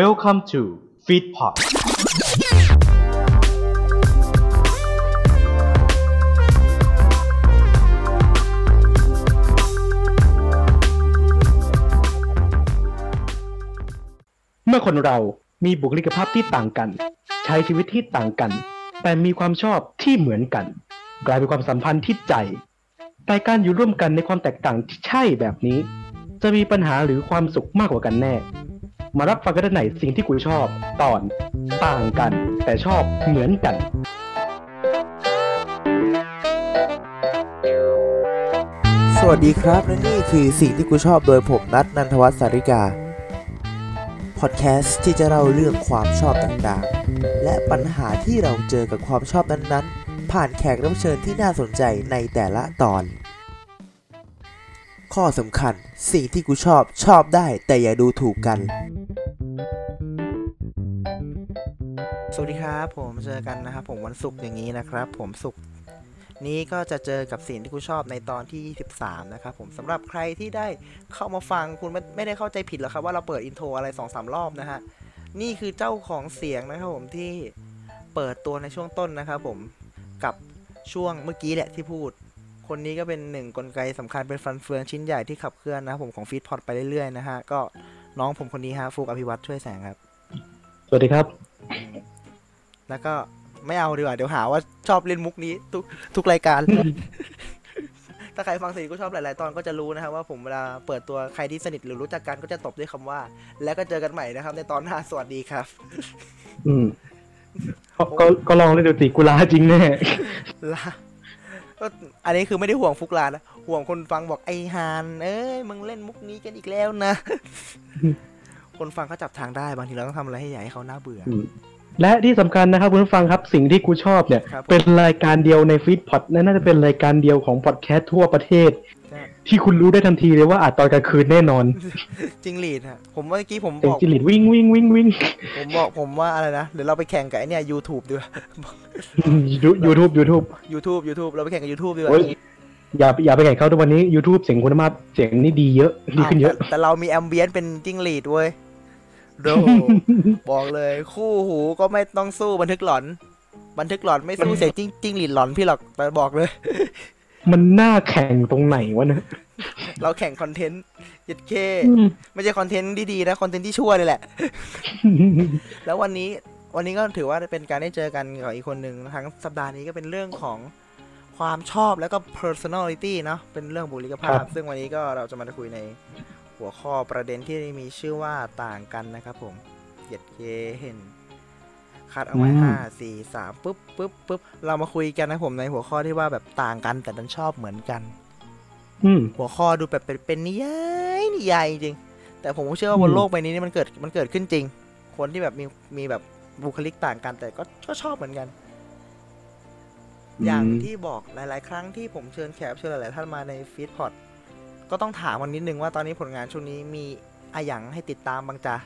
Welcome to Feedpot เมื่อคนเรามีบุคลิกภาพที่ต่างกัน ใช้ชีวิตที่ต่างกัน แต่มีความชอบที่เหมือนกัน กลายเป็นความสัมพันธ์ที่ใจ แต่การอยู่ร่วมกันในความแตกต่างที่ใช่แบบนี้ จะมีปัญหาหรือความสุขมากกว่ากันแน่ มารับฟังกันได้ไหนสิ่งที่กูชอบ ตอนต่างกัน แต่ชอบเหมือนกัน สวัสดีครับและนี่คือสิ่งที่กูชอบโดยผมนัทนันทวัฒน์สาริกา พอดแคสต์ที่จะเล่าเรื่องความชอบต่างๆ และปัญหาที่เราเจอกับความชอบนั้นๆ ผ่านแขกรับเชิญที่น่าสนใจในแต่ละตอน ข้อสำคัญ สิ่งที่กูชอบชอบได้แต่อย่าดูถูกกัน สวัสดีครับผมเจอกันนะครับผมวันศุกร์อย่างนี้นะครับ ผมศุกร์นี้ก็จะเจอกับสิ่งที่คุณชอบในตอนที่13นะครับผมสำหรับใครที่ได้เข้ามาฟังคุณไม่ไม่ได้เข้าใจผิดหรอกครับ ว่าเราเปิดอินโทรอะไร2อสรอบนะฮะนี่คือเจ้าของเสียงนะครับผมที่เปิดตัวในช่วงต้นนะครับผมกับช่วงเมื่อกี้แหละที่พูด คนนี้ก็เป็นหนึ่งกลไกสำคัญเป็นฟันเฟืองชิ้นใหญ่ที่ขับเคลื่อนนะครับผมของฟีดพอดไปเรื่อยๆนะฮะก็น้องผมคนนี้ฮะฟุกอภิวัตช่วยแสงครับ สวัสดีครับ แล้วก็ไม่เอาดีกว่า เดี๋ยวหาว่าชอบเล่นมุกนี้ ทุกทุกรายการ ถ้าใครฟังสิ่งก็ชอบหลาย ๆ ตอนก็จะรู้นะครับว่าผมเวลาเปิดตัวใครที่สนิทหรือรู้จักกันก็จะตบด้วยคำว่า แล้วก็เจอกันใหม่นะครับ ในตอนหน้าสวัสดีครับ อืมก็ก็ก็ลองเล่นดูสิกูลาจริงแน่ลาก็อันนี้คือไม่ได้ห่วงฟุกลานะห่วงคนฟังบอกไอฮานเอ้ยมึงเล่นมุกนี้กันอีกแล้วนะ คนฟังเขาจับทางได้บางทีเราต้องทำอะไรให้ใหญ่ให้เขาน่าเบื่ออืม และที่สำคัญนะครับคุณผู้ฟังครับสิ่งที่กูชอบเนี่ยครับเป็นรายการเดียวในฟีดพอดและน่าจะเป็นรายการเดียวของพอดแคสต์ทั่วประเทศใช่ที่คุณรู้ได้ทันทีเลยว่าอาจตอนกลางคืนแน่นอน จริงหลีดฮะผมเมื่อกี้ผมเสียบงอกจิริตวิ่งวิ่งวิ่งวิ่งผมบอกผมว่าอะไรนะเดี๋ยวเราไปแข่งกับไอเนี่ย YouTube ดีกว่ายูทูบยูทูบ YouTube YouTube เราไปแข่งกับ YouTube ดีกว่าโอ้ยอย่าอย่าไปแข่งเขาทุกวันนี้ YouTube เสียงคุณภาพเสียงนี่ดีเยอะดีขึ้นเยอะ แต่แต่เรามีแอมเบียนเป็นจิ้งหรีดเว้ย โดบอกเลยคู่หูก็ไม่ต้องสู้บันทึกหลอน บันทึกหลอนไม่สู้เสียงจิ้งจิ้งหรีดหลอนพี่หรอกแต่บอกเลย มันน่าแข่งตรงไหนวะเนี่ยเราแข่งคอนเทนต์ยัดเคอืมไม่ใช่คอนเทนต์ดีๆนะคอนเทนต์ที่ชั่วเลยแหละ แล้ววันนี้วันนี้ก็ถือว่าเป็นการได้เจอกันกับอีกคนหนึ่งทั้งสัปดาห์นี้ก็เป็นเรื่องของความชอบแล้วก็ personality เนาะเป็นเรื่องบุคลิกภาคพรับซึ่งวันนี้ก็เราจะมาคุยใน หัวข้อประเด็นที่มีชื่อว่าต่างกันนะครับผมเหยียดเคเห็นคัดเอาไว้ห้าสี่สามปุ๊บปุ๊บปุ๊บเรามาคุยกันนะผมในหัวข้อที่ว่าแบบต่างกันแต่ดันชอบเหมือนกัน อืมหัวข้อดูแบบเป็นเป็นนิยายนิยายจริง แต่ผมก็เชื่อว่าอืมบนโลกใบนี้นี่มันเกิดมันเกิดขึ้นจริง คนที่แบบมีมีแบบบุคลิกต่างกันแต่ก็ก็ชอบเหมือนกัน อย่างที่บอกหลาย ๆ ครั้งที่ผมเชิญแขกรับเชิญหลาย ๆ ท่านมาในฟีดพอด ก็ต้องถามวันนิดนึงว่าตอนนี้ผลงานช่วงนี้มีอะหยังให้ติดตามบ้างจ้ะ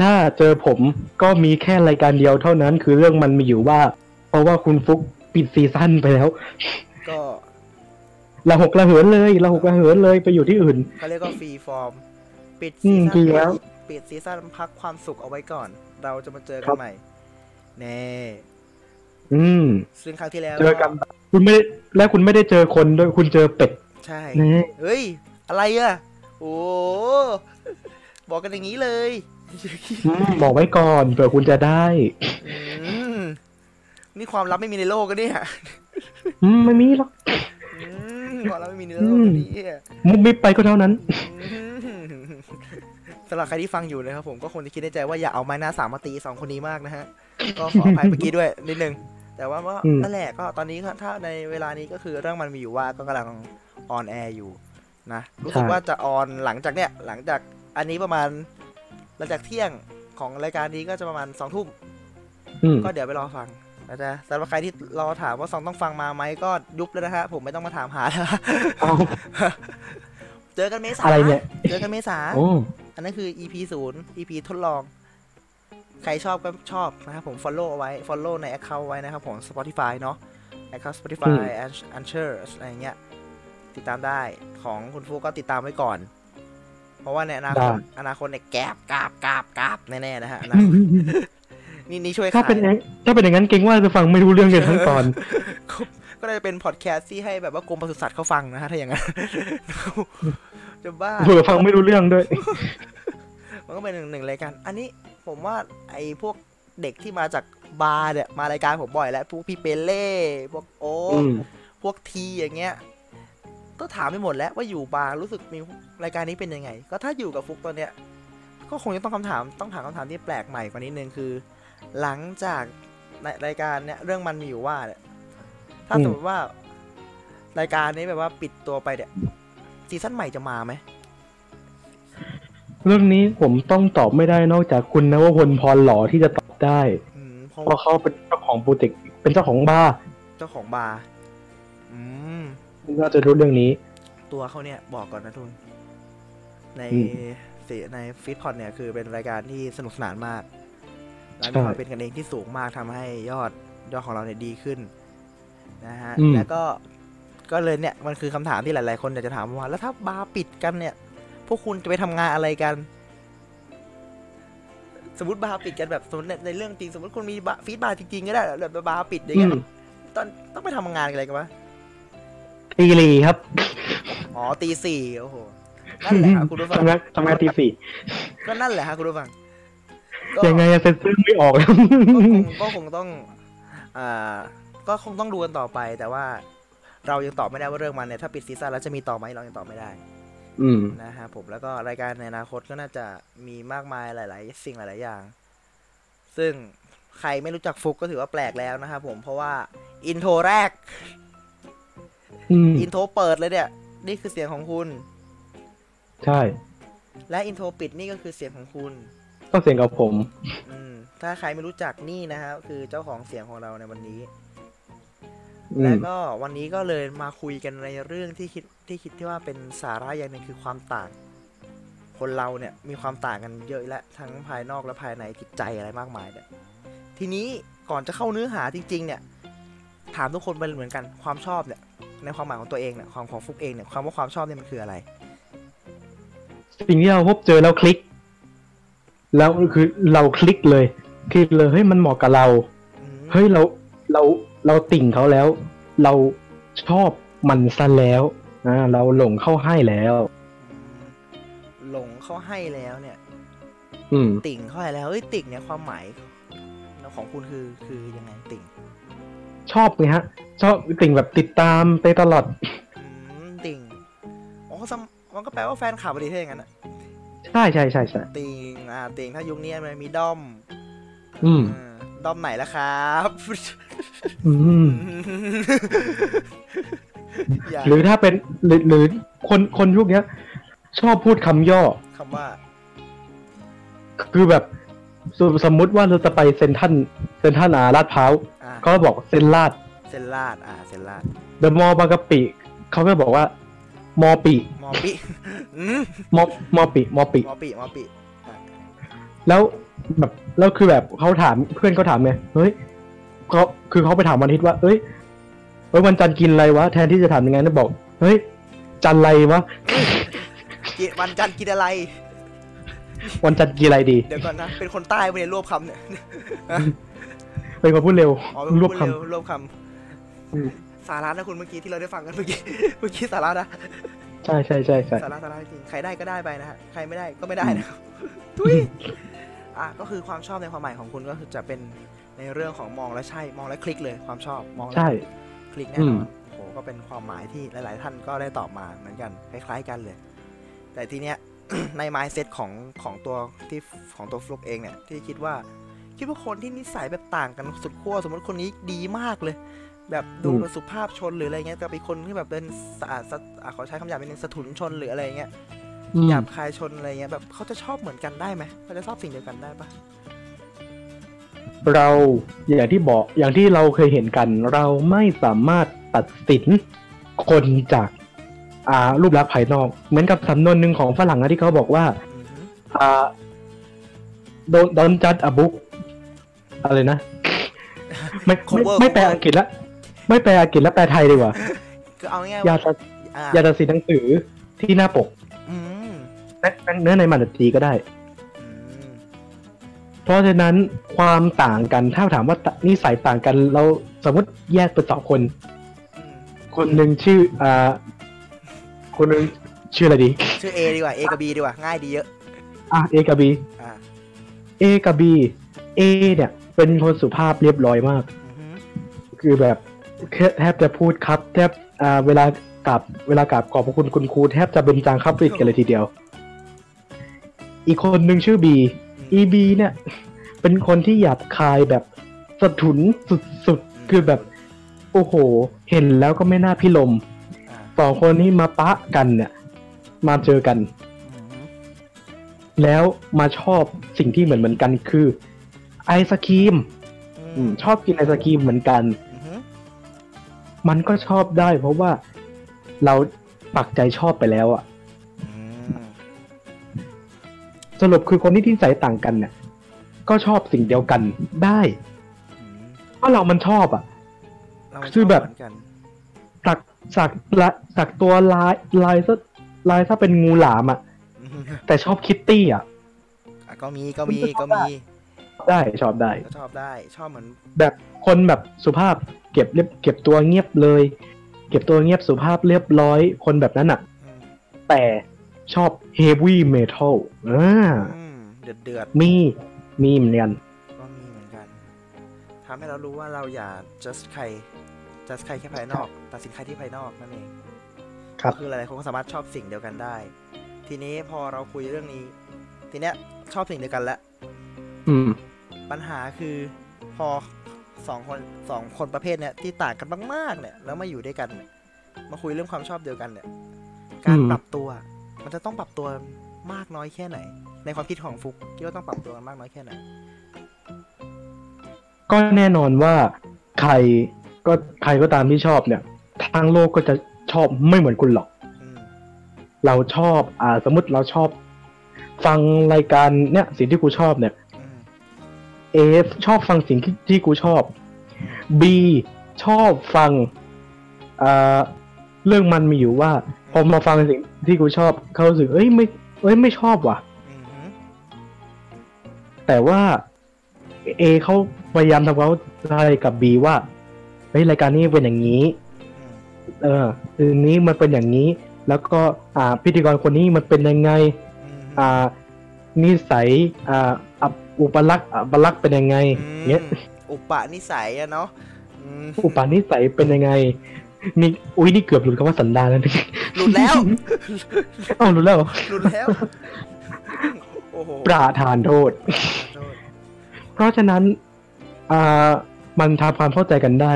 ถ้าเจอผมก็มีแค่รายการเดียวเท่านั้นคือเรื่องมันมีอยู่ว่า เพราะว่าคุณฟุกปิดซีซั่นไปแล้ว ก็ละหกละเหินเลยละหกละเหินเลยไปอยู่ที่อื่นเขาเรียกว่าฟรีฟอร์ม ปิดอืซีมซั่นจริงแล้วปิดซีซั่นพักความสุขเอาไว้ก่อน เราจะมาเจอคกัรันบใหม่ แน่ อืมซึ่งครั้งที่แล้วเจอกัน คุณไม่ได้และคุณไม่ได้เจอคนด้วยคุณเจอเป็ด ใช่นี่เฮ้ย อะไรอะโอ้บอกกันอย่างนี้เลยอืมบอกไว้ก่อนเผื่อคุณจะได้อืมนี่ความลับไม่มีในโลกกันเนี่ยอืมไม่มีหรอกอืมความลับไม่มีในโลกกันเนี่ยมุกมิบไปก็เท่านั้นอืมสำหรับใครที่ฟังอยู่นะครับผมก็คงจะคิดในใจว่าอย่าเอาไม้หน้าสามมาตีสองคนนี้มากนะฮะ ก็ขออภัยเมื่อกี้ด้วยนิดนึง แต่ว่าว่าอืมนั่นแหละก็ตอนนี้ก็ถ้าในเวลานี้ก็คือเรื่องมันมีอยู่ว่าก็กำลังออนแอร์อยู่นะรู้สึกว่าจะออนหลังจากเนี้ยหลังจากอันนี้ประมาณหลังจากเที่ยงของรายการนี้ก็จะประมาณสองทุ่มอืมก็เดี๋ยวไปรอฟังนะจ๊ะสำหรับใครที่รอถามว่าซองต้องฟังมาไหมก็ยุบแล้วนะฮะผมไม่ต้องมาถามหาแล้วเอาเจอกันเมษาอะไรเนี่ยเจอกันเมษาโอ้อันนั้นคือ EP ศูนย์ EP ทดลอง ใครชอบก็ชอบนะครับผม follow เอาไว้ follow ใน account ไว้นะครับผม Spotify เนาะ account Spotify Anchor อะไรอย่างเงี้ย ติดตามได้ของคุณฟูก็ติดตามไว้ก่อน เพราะว่าในอนาคได้ตอนาคตเนี่ยแกบกราบกราบกราบแน่ๆนะฮะอนาคตนี่นี่ช่วยถ้าขาเป็นยอย่างถ้าเป็นอย่างนั้นเก่งว่าจะฟังไม่รู้เรื่องกันทั้งตอน ก็เลยเป็นพอดแคสต์ที่ให้แบบว่ากรมปศุสัตว์เขาฟังนะฮะถ้าอย่างนั้นจะบ้าเผื่อฟังไม่รู้เรื่องด้วย มันก็เป็นหนึ่งหนึ่งรายการอันนี้ ผมว่าไอ้พวกเด็กที่มาจากบาร์เนี่ยมารายการผมบ่อยแล้วพวกพี่เปเล่พวกโอ๊อืคมพวกทีอย่างเงี้ย ก็ถามไปหมดแล้วว่าอยู่บาร์รู้สึกมีรายการนี้เป็นยังไง ก็ถ้าอยู่กับฟุกตอนเนี้ย ก็คงจะต้องคำถามต้องถามคำถามที่แปลกใหม่กว่านิดนึงคือ หลังจากในรายการเนี้ยเรื่องมันมีอยู่ว่าเนี่ยถ้าอืมสมมติว่ารายการนี้แบบว่าปิดตัวไปเนี่ยซีซั่นใหม่จะมาไหม เรื่องนี้ผมต้องตอบไม่ได้นอกจากคุณนวพลพรหล่อที่จะตอบได้อืมเพราะเพราะเขาเป็นเจ้าของโปรเจกต์เป็นเจ้าของบาร์เจ้าของบาร์อืมน่าจะรู้เรื่องนี้ ตัวเขาเนี่ยบอกก่อนนะทุน ในอืมสีในฟิตพอดเนี่ยคือเป็นรายการที่สนุกสนานมาก และใช่มีความเป็นกันเองที่สูงมากทำให้ยอดยอดของเราเนี่ยดีขึ้น นะฮะ อืม แล้วก็ก็เลยเนี่ยมันคือคำถามที่หลาย ๆ คนอยากจะถามว่า แล้วถ้าบาร์ปิดกันเนี่ย พวกคุณจะไปทำงานอะไรกัน สมมติบาร์ปิดกันแบบสมมติในในเรื่องจริง สมมติคุณมีบาร์ฟีดบาร์จริงๆก็ได้แบบบาร์ปิดอย่างอืเงี้ยมตอนต้องไปทำงานอะไรกันวะตีรีครับ อ๋อตีสี่โอ้โหนั่นแหละครับคุณผู้ฟังทำงานทำงานตีสี่ก็นั่นแหละครับคุณผู้ฟังก็ยังไงอะเซ็นเซอร์ไม่ออกก็คงก็คงต้องอ่าก็คงต้องดูกันต่อไป แต่ว่าเรายังตอบไม่ได้ว่าเรื่องมันเนี่ยถ้าปิดซีซั่นแล้วจะมีต่อไหมเรายังตอบไม่ได้อืม นะฮะผมแล้วก็รายการในอนาคตก็น่าจะมีมากมายหลาย ๆ สิ่งหลาย ๆ อย่าง ซึ่งใครไม่รู้จักฟลุ๊คก็ถือว่าแปลกแล้วนะครับผมเพราะว่า intro แรกอืม intro เปิดเลยเนี่ย นี่คือเสียงของคุณ ใช่ และ intro ปิดนี่ก็คือเสียงของคุณ ก็เสียงกับผม อืม ถ้าใครไม่รู้จักนี่นะครับคือเจ้าของเสียงของเราในวันนี้อื และมก็วันนี้ก็เลยมาคุยกันในเรื่องที่คิดที่คิดที่ว่าเป็นสาระอย่างหนึ่งคือความต่าง คนเราเนี่ยมีความต่างกันเยอะและทั้งภายนอกและภายในจิตใจอะไรมากมายเนี่ยทีนี้ก่อนจะเข้าเนื้อหาจริง ๆ เนี่ย ถามทุกคนไปเหมือนกันความชอบเนี่ย ในความหมายของตัวเองเนี่ยความของฟุกเองเนี่ยความว่าความชอบเนี่ยมันคืออะไร สิ่งที่เราพบเจอแล้วคลิก แล้วคือเราคลิกเลยคลิกเลยเฮ้ยมันเหมาะกับเราอืมเฮ้ยเราเรา เราติ่งเขาแล้ว เราชอบมันซะแล้วอ่าเราหลงเข้าให้แล้วอืมหลงเขาให้แล้วเนี่ย อืม ติ่งเข้าไปแล้วเอ้ยติ่งเนี่ยความหมายของคุณคือคือยังไงติ่ง ชอบไงฮะ ชอบติ่งแบบติดตามไปตลอดอืมติ่งอ๋อซัมมันก็แปลว่าแฟนคลับพอดีถ้าอย่างนั้นอะใช่ใช่ใช่ใช่ติ่งอ่าติ่งถ้ายุคนี้มันมีด้อม อืมา ด้อมไหนล่ะครับอืมอย่าหรือถ้าเป็นหรือหรือคนคนยุคเนี้ย ชอบพูดคำย่อคำว่า คือแบบสมสมมุติว่าเราจะไปเซนทรันเซนทรันอาลาดพร้าวอ่าก็บอกเซนลาดเซนลาดอ่าเซนลาดเดอะมอลล์บางกะปิเขาก็บอกว่ามอปิมอปิอืมมอมอปิมอปิมอปิมอปิอะแล้ว แบบแล้วคือแบบเขาถามเพื่อนเขาถามไงเฮ้ยเขาคือเขาไปถามวันอาทิตย์ว่า เอ้ยเอ้ยวันจันทร์กินอะไรวะแทนที่จะถามยังไงนะบอก เฮ้ย จันทร์อะไรวะกินวันจันทร์กินอะไร วันจันทร์กินอะไรดี เดี๋ยวก่อนนะ เป็นคนใต้ไปเนี่ยรวบคำเนี่ยเป็นคนพูดเร็วอ๋อเป็นรวบพูดคำเร็วรวบคอืมำสาระนะคุณเมื่อกี้ที่เราได้ฟังกันเมื่อกี้เมื่อกี้สาระนะใช่ใช่ใช่ใช่สาระสาระจริงใครได้ก็ได้ไปนะฮะใครไม่ได้ก็ไม่ได้นะครับทุย อะก็คือความชอบในความหมายของคุณก็คือจะเป็นในเรื่องของมองและใช่มองและคลิกเลยความชอบมองและใช่ คลิกแน่นอนโหก็เป็นความหมายที่หลาย ๆ ท่านก็ได้ตอบมาเหมือนกันคล้าย ๆ กันเลย แต่ทีเนี้ย ใน mindset ของของตัวที่ของตัวฟลุกเองเนี่ยที่คิดว่าคิดว่าคนที่นิสัยแบบต่างกันสุดขั้วสมมติคนนี้ดีมากเลย แบบดูอืมเป็นสุภาพชนหรืออะไรเงี้ยแต่เป็นคนที่แบบเป็นสะอาดสะอะขอใช้คำหยาบเป็นงสถุนชนหรืออะไรเงี้ยอืม หยาบคายชนอะไรเงี้ยแบบเขาจะชอบเหมือนกันได้ไหมเขาจะชอบสิ่งเดียวกันได้ปะเราอย่างที่บอกอย่างที่เราเคยเห็นกัน เราไม่สามารถตัดสินคนจากอ่ารูปลักษณ์ภายนอก เหมือนกับสำนวนหนึ่งของฝรั่งนะที่เขาบอกว่าอือฮึอ่า don't don't judge a book อะไรนะไม่ไม่ไม่แปลอังกฤษละ ไม่แปลอังกฤษแล้วแปลไทยดีกว่าคือเอาง่ายๆอย่าว่าตัดอ่าอย่าตัดสินหนังสือที่หน้าปกอืม เนื้อในมันอาจจะดีก็ได้อืมเพราะฉะนั้นความต่างกันถ้าถามว่านิสัยต่างกันเราสมมติแยกเป็นสองคนอืมคนหนึ่งชื่ออ่าคนหนึ่งชื่ออะไรดี ชื่อ A ดีกว่า A กับ B ดีกว่าง่ายดีเยอะ อะเอกับบีอ่าเอกับบีเอเนี่ย เป็นคนสุภาพเรียบร้อยมากอือหือคือแบบแค่แทบจะพูดครับ แทบอ่าเวลากลับเวลากลับขอบพระคุณคุณครูแทบจะเป็นจางครับริดกันเลยทีเดียว อีกคนหนึ่งชื่อบีอีบีเนี่ย เป็นคนที่หยาบคายแบบสะทุนสุดๆ คือแบบ โอ้โห เห็นแล้วก็ไม่น่าพิลมอ่าสองคนนี้มาปะกันเนี่ย มาเจอกันอือหือแล้วมาชอบสิ่งที่เหมือนเหมือนๆกันคือ ไอศครีมอือืมมชอบกินไอศครีมเหมือนกันอือหือมันก็ชอบได้เพราะว่าเราปักใจชอบไปแล้วอะ สรุปคือคนที่ที่นิสัยต่างกันเนี่ยก็ชอบสิ่งเดียวกันได้อืมเพราะเรามันชอบอะเรามันคือแบบชเหมือนกันสักสักละสักตัวลายลายซะลายซะเป็นงูหลามอะอือหือแต่ชอบคิตตี้อะอะก็มีก็มีก็มี ได้ชอบได้ก็ชอบได้ชอบเหมือน แบบคนแบบสุภาพเก็บเรียบเก็บตัวเงียบเลย เก็บตัวเงียบสุภาพเรียบร้อยคนแบบนั้นอะอืมแต่ ชอบเฮฟวี่เมทัลอ่าอืมเดือดเดือดมี มีเหมือนกันๆก็มีเหมือนกันทำให้เรารู้ว่าเราอย่า just ใคร just ใครแค่ภายนอก ตัดสินใครที่ภายนอกนั่นเองครับคือหลายๆคนก็สามารถชอบสิ่งเดียวกันได้ ทีนี้พอเราคุยเรื่องนี้ ทีเนี้ยชอบสิ่งเดียวกันแล้วอืม ปัญหาคือพอสองคนสองคนประเภทเนี้ยที่ต่างกันมากๆเนี่ย แล้วมาอยู่ด้วยกันเนี่ยมาคุยเรื่องความชอบเดียวกันเนี่ย การอืมปรับตัว มันจะต้องปรับตัวมากน้อยแค่ไหน ในความคิดของฟุกคิดว่าต้องปรับตัวกันมากน้อยแค่ไหน ก็แน่นอนว่าใครก็ใครก็ตามที่ชอบเนี่ยทางโลกก็จะชอบไม่เหมือนคุณหรอก อืมเราชอบอ่าสมมติเราชอบ ฟังรายการเนี่ยสิ่งที่กูชอบเนี่ย อืมเอฟชอบฟังสิ่งที่ที่กูชอบบีชอบฟังอ่าเรื่องมันมีอยู่ว่า พอมาฟังสิ่งที่กูชอบเขารู้สึกเอ้ยไม่เอ้ยไม่ชอบว่ะอืมหืมแต่ว่าเอเขาพยายามทำความเข้าใจกับบีว่าเฮ้ยรายการนี้เป็นอย่างนี้อืมเออคืนนี้มันเป็นอย่างนี้ แล้วก็อ่าพิธีกรคนนี้มันเป็นยังไงอืมอ่านิสัยอ่าอับอุปลักษณ์อัปลักษณ์เป็นยังไงเงี้ยอุปนิสัยอะเนาะอืมอุปนิสัยเป็นยังไง นี่อุ้ยนี่เกือบหลุดคำว่าสันดานแล้วหลุดแล้ว เอ้าหลุดแล้วเหรอหลุดแล้ว โอ้โหประทานโทษ โทษเพราะฉะนั้นอ่ามันทำความเข้าใจกันได้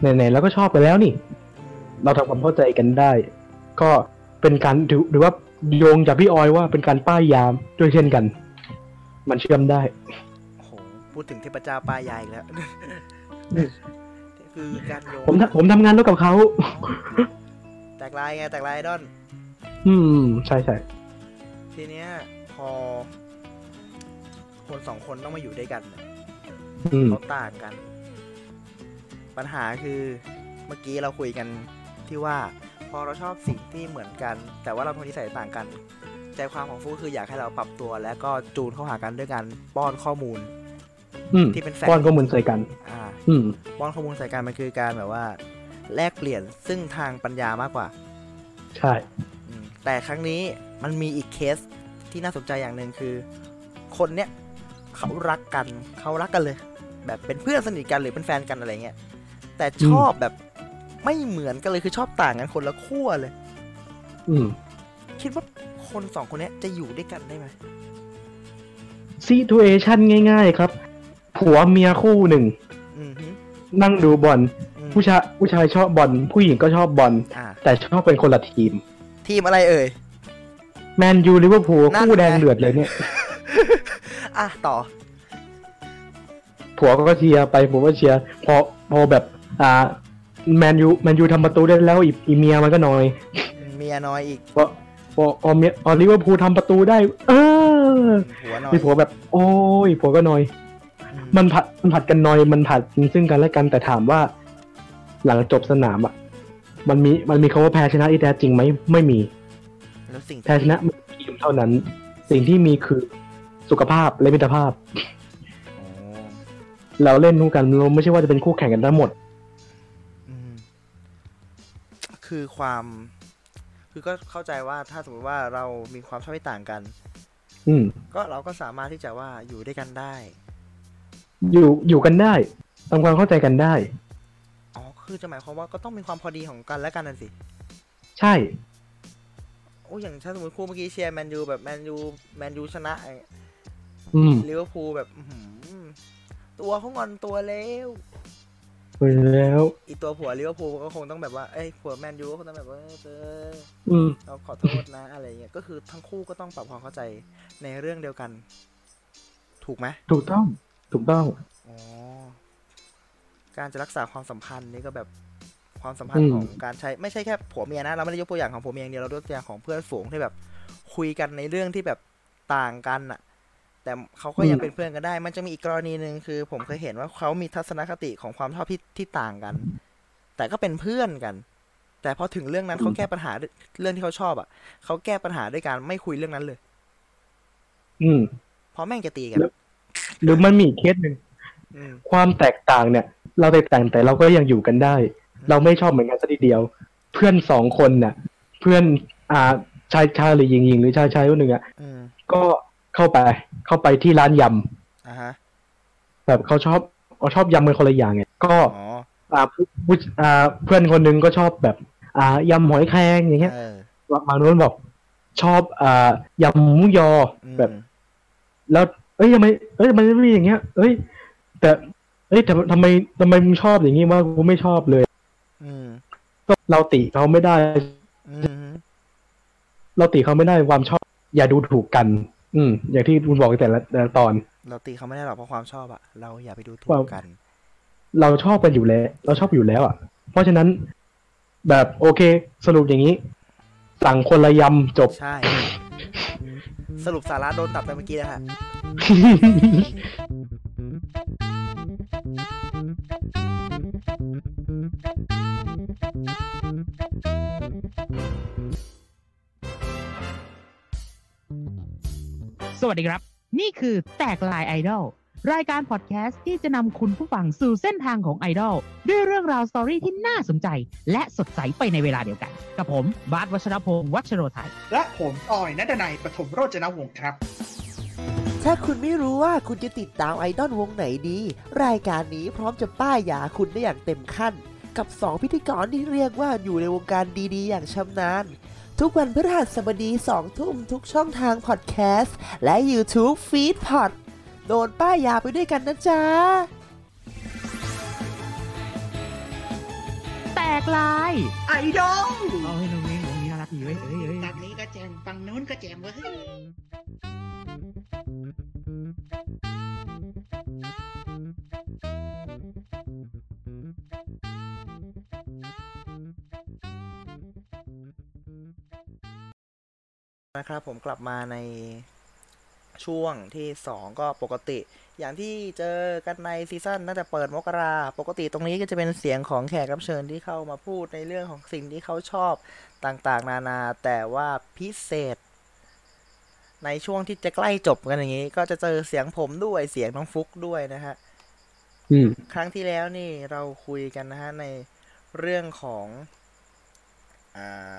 ไหนๆแล้วก็ชอบไปแล้วนี่ เราทำความเข้าใจกันได้ ก็เป็นการถือหรือว่าโยงจากพี่ออยว่าเป็นการป้ายยามด้วยเช่นกัน มันเชื่อมได้ โอ้โห พูดถึงเทพเจ้าป้ายยาอีกแล้ว คือการโยงผมทำผมทำงานร่วมกับเขา แตกลายไงแตกลายไอดอน อืม ใช่ใช่ทีเนี้ย พอ คนสองคนต้องมาอยู่ด้วยกันเนี่ยอืม เขาต่างกัน ปัญหาคือเมื่อกี้เราคุยกันที่ว่า พอเราชอบสิ่งที่เหมือนกัน แต่ว่าเราคนนิสัยต่างกัน ใจความของฟูคืออยากให้เราปรับตัว และก็จูนเข้าหากันด้วยการป้อนข้อมูลอืม ที่เป็นแฟนก้อนก็เหมือนใส่กัน อ่าอืมป้อนข้อมูลใส่กันมันคือการแบบว่า แลกเปลี่ยนซึ่งทางปัญญามากกว่า ใช่อืมแต่ครั้งนี้มันมีอีกเคสที่น่าสนใจอย่างหนึ่งคือ คนเนี้ยเขารักกันเขารักกันเลย แบบเป็นเพื่อนสนิทกันหรือเป็นแฟนกันอะไรเงี้ยแต่ชอบแบบไม่เหมือนกันเลยคือชอบต่างกันคนละขั้วเลย อืม คิดว่าคนสองคนเนี้ยจะอยู่ด้วยกันได้ไหมซีทูเอชันง่าย ๆ ครับ ผัวเมียคู่หนึ่งอืมฮึนั่งดูบอลอืมผู้ชายผู้ชายชอบบอลผู้หญิงก็ชอบบอลอ่าแต่ชอบเป็นคนละทีม ทีมอะไรเอ่ยแมนยูลิเวอร์พูลนั่นไงคู่แดงเดือดเลยเนี่ยอะต่อ ผัวก็เชียร์ไปผัวก็เชียร์พอพอแบบ อ่า แมนยูแมนยูทำประตูได้แล้วอีอีเมียมันก็นอย เมียนอยอีกพอพอพอเมียพอลิเวอร์พูลทำประตูได้ เออหัวน้อยมีผัวแบบ โอ้ยผัวก็นอยอื มมันผัดมันผัดกันนอยมันผัดซึ่งกันและกันแต่ถามว่า หลังจบสนามอะ มันมีมันมีคำว่าแพ้ชนะที่แท้จริงไหมไม่มีแล้วสิ่งแพ้ชนะทีมเท่านั้น สิ่งที่มีคือสุขภาพและมิตรภาพอ๋อเราเล่นคู่กันเราไม่ใช่ว่าจะเป็นคู่แข่งกันทั้งหมดอืมคือความ คือก็เข้าใจว่าถ้าสมมติว่าเรามีความชอบที่ต่างกัน อืมก็เราก็สามารถที่จะว่าอยู่ด้วยกันได้ อยู่อยู่กันได้ทำความเข้าใจกันได้ อ๋อ คือจะหมายความว่าก็ต้องมีความพอดีของกันและกันนั่นสิ ใช่ โอ้อย่างถ้าสมมติคู่เมื่อกี้เชียร์แมนยูแบบแมนยูแมนยูชนะอืมลิเวอร์พูลแบบอื้อหือตัวเขางอนตัวเร็วไปแล้ว อีตัวผัวลิเวอร์พูลก็คงต้องแบบว่าเอ้ยผัวแมนยูก็คงต้องแบบว่าเอออืม เราขอโทษนะอะไรเงี้ยก็คือทั้งคู่ก็ต้องปรับความเข้าใจในเรื่องเดียวกัน ถูกไหม ถูกต้อง ถูกต้องอ๋อการจะรักษาความสัมพันธ์นี่ก็แบบความสัมพันธ์อืมของการใช้ไม่ใช่แค่ผัวเมียนะเราไม่ได้ยกตัวอย่างของผัวเมียอย่างเดียวเรายกตัวอย่างของเพื่อนฝูงที่แบบคุยกันในเรื่องที่แบบต่างกันอะแต่เขาก็ยังเป็นเพื่อนกันได้ มันจะมีอีกกรณีหนึ่งคือ ผมเคยเห็นว่าเขามีทัศนคติของความชอบที่ที่ต่างกัน แต่ก็เป็นเพื่อนกัน แต่พอถึงเรื่องนั้นเขาแก้ปัญหาด้วยเรื่องที่เขาชอบอะเขาแก้ปัญหาด้วยการไม่คุยเรื่องนั้นเลย อืมเพราะแม่งจะตีกันแล้ว หรือมันมีอีกเคสหนึ่งอืมความแตกต่างเนี่ย เราแตกต่างแต่เราก็ยังอยู่กันได้ เราไม่ชอบเหมือนกันสักทีเดียว เพื่อนสองคนน่ะ เพื่อนอ่าชายชายหรือหญิงหญิงหรือชายชายคนหนึ่งอะอืมก็เข้าไปเข้าไปที่ร้านยอ่าฮะำแบบเขาชอบเขาชอบยำเป็นคนละอย่างไงก็อ๋ออ่าผู้ผู้อ่าเพื่อนคนหนึ่งก็ชอบแบบ อ่ายำหอยแครงอย่างเงี้ยเออบางนู้นบอกชอบอ่ายำหมูยออืมแบบ แล้ว เอ้ยทำไมเอ้ยทำไมไม่อย่างเงี้ย เอ้ย แต่ เอ้ยทำทำไมทำไมมึงชอบอย่างงี้ว่ากูไม่ชอบเลย อืมก็เราติเขาไม่ได้ อืมเราติเขาไม่ได้ความชอบ อย่าดูถูกกัน อืม อย่างที่คุณบอกในแต่ละแต่ละตอน เราตีเขาไม่ได้หรอกเพราะความชอบอะเราอย่าไปดูถูความกกัน เราชอบกันอยู่แล้ว เราชอบอยู่แล้วอะเพราะฉะนั้น แบบโอเค สรุปอย่างนี้ สั่งคนละยำจบ ใช่ สรุปสาระโดนตัดไปเมื่อกี้นะฮะสวัสดีครับ นี่คือแตกลายไอดอล รายการพอดแคสต์ที่จะนำคุณผู้ฟังสู่เส้นทางของไอดอลด้วยเรื่องราวสตอรี่ที่น่าสนใจ และสดใสไปในเวลาเดียวกัน กับผม บาสวัชรพงศ์วัชโรไทย และผมออยนัดนัยปฐมโรจนวงศ์ครับ ถ้าคุณไม่รู้ว่าคุณจะติดตามไอดอลวงไหนดี รายการนี้พร้อมจะป้ายยาคุณได้อย่างเต็มขั้น กับ 2 พิธีกรที่เรียกว่าอยู่ในวงการดีๆ อย่างชำนาญทุกวันพฤหัสบดี2ทุ่มทุกช่องทางพอดแคสต์และ YouTube Feed Pod โดนป้ายยาไปด้วยกันนะจ๊ะ แตกลาย ไอดอลเอาให้ตรงนี้ตรงนี้น่ารักดีเว้ยเอ้ยเอ้ย ฝั่งนี้ก็แจมฝั่งนู้นก็แจมเว้ยนะครับผมกลับมาใน ช่วงที่ 2 ก็ปกติ อย่างที่เจอกันในซีซั่นตั้งแต่เปิดมกราปกติตรงนี้ก็จะเป็นเสียงของแขกรับเชิญที่เข้ามาพูดในเรื่องของสิ่งที่เขาชอบต่างๆ นานา แต่ว่าพิเศษ ในช่วงที่จะใกล้จบกันอย่างนี้ ก็จะเจอเสียงผมด้วยเสียงน้องฟุกด้วยนะฮะครั้งที่แล้วนี่เราคุยกันนะฮะในเรื่องของอ่า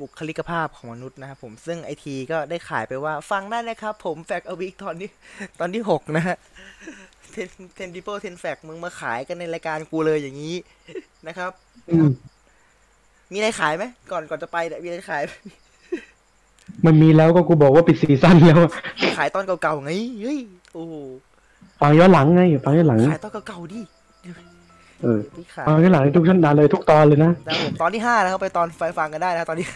บุคลิกภาพของมนุษย์นะครับผมซึ่งไอทีก็ได้ขายไปว่าฟังได้นะครับผมแฟกอวิกตอนที่ตอนที่หกนะฮะเทนเทนดิเปิลเทนแฟกมึงมาขายกันในรายการกูเลยอย่างนี้นะครับอืมมีอะไรขายไหมก่อนก่อนจะไปเนี่ยมีอะไรขายไหมมันมีแล้วก็กูบอกว่าปิดซีซั่นแล้วอะขายตอนเก่าๆไงเฮ้ยโอ้โหฟังย้อนหลังไงฟังย้อนหลังขายตอนเก่าๆดิ เออพี่ขายฟังย้อนหลังทุกชั้นดานเลยทุกตอนเลยนะแต่ผมตอนที่ห้านะครับไปตอนไฟฟังกันได้นะตอนนี้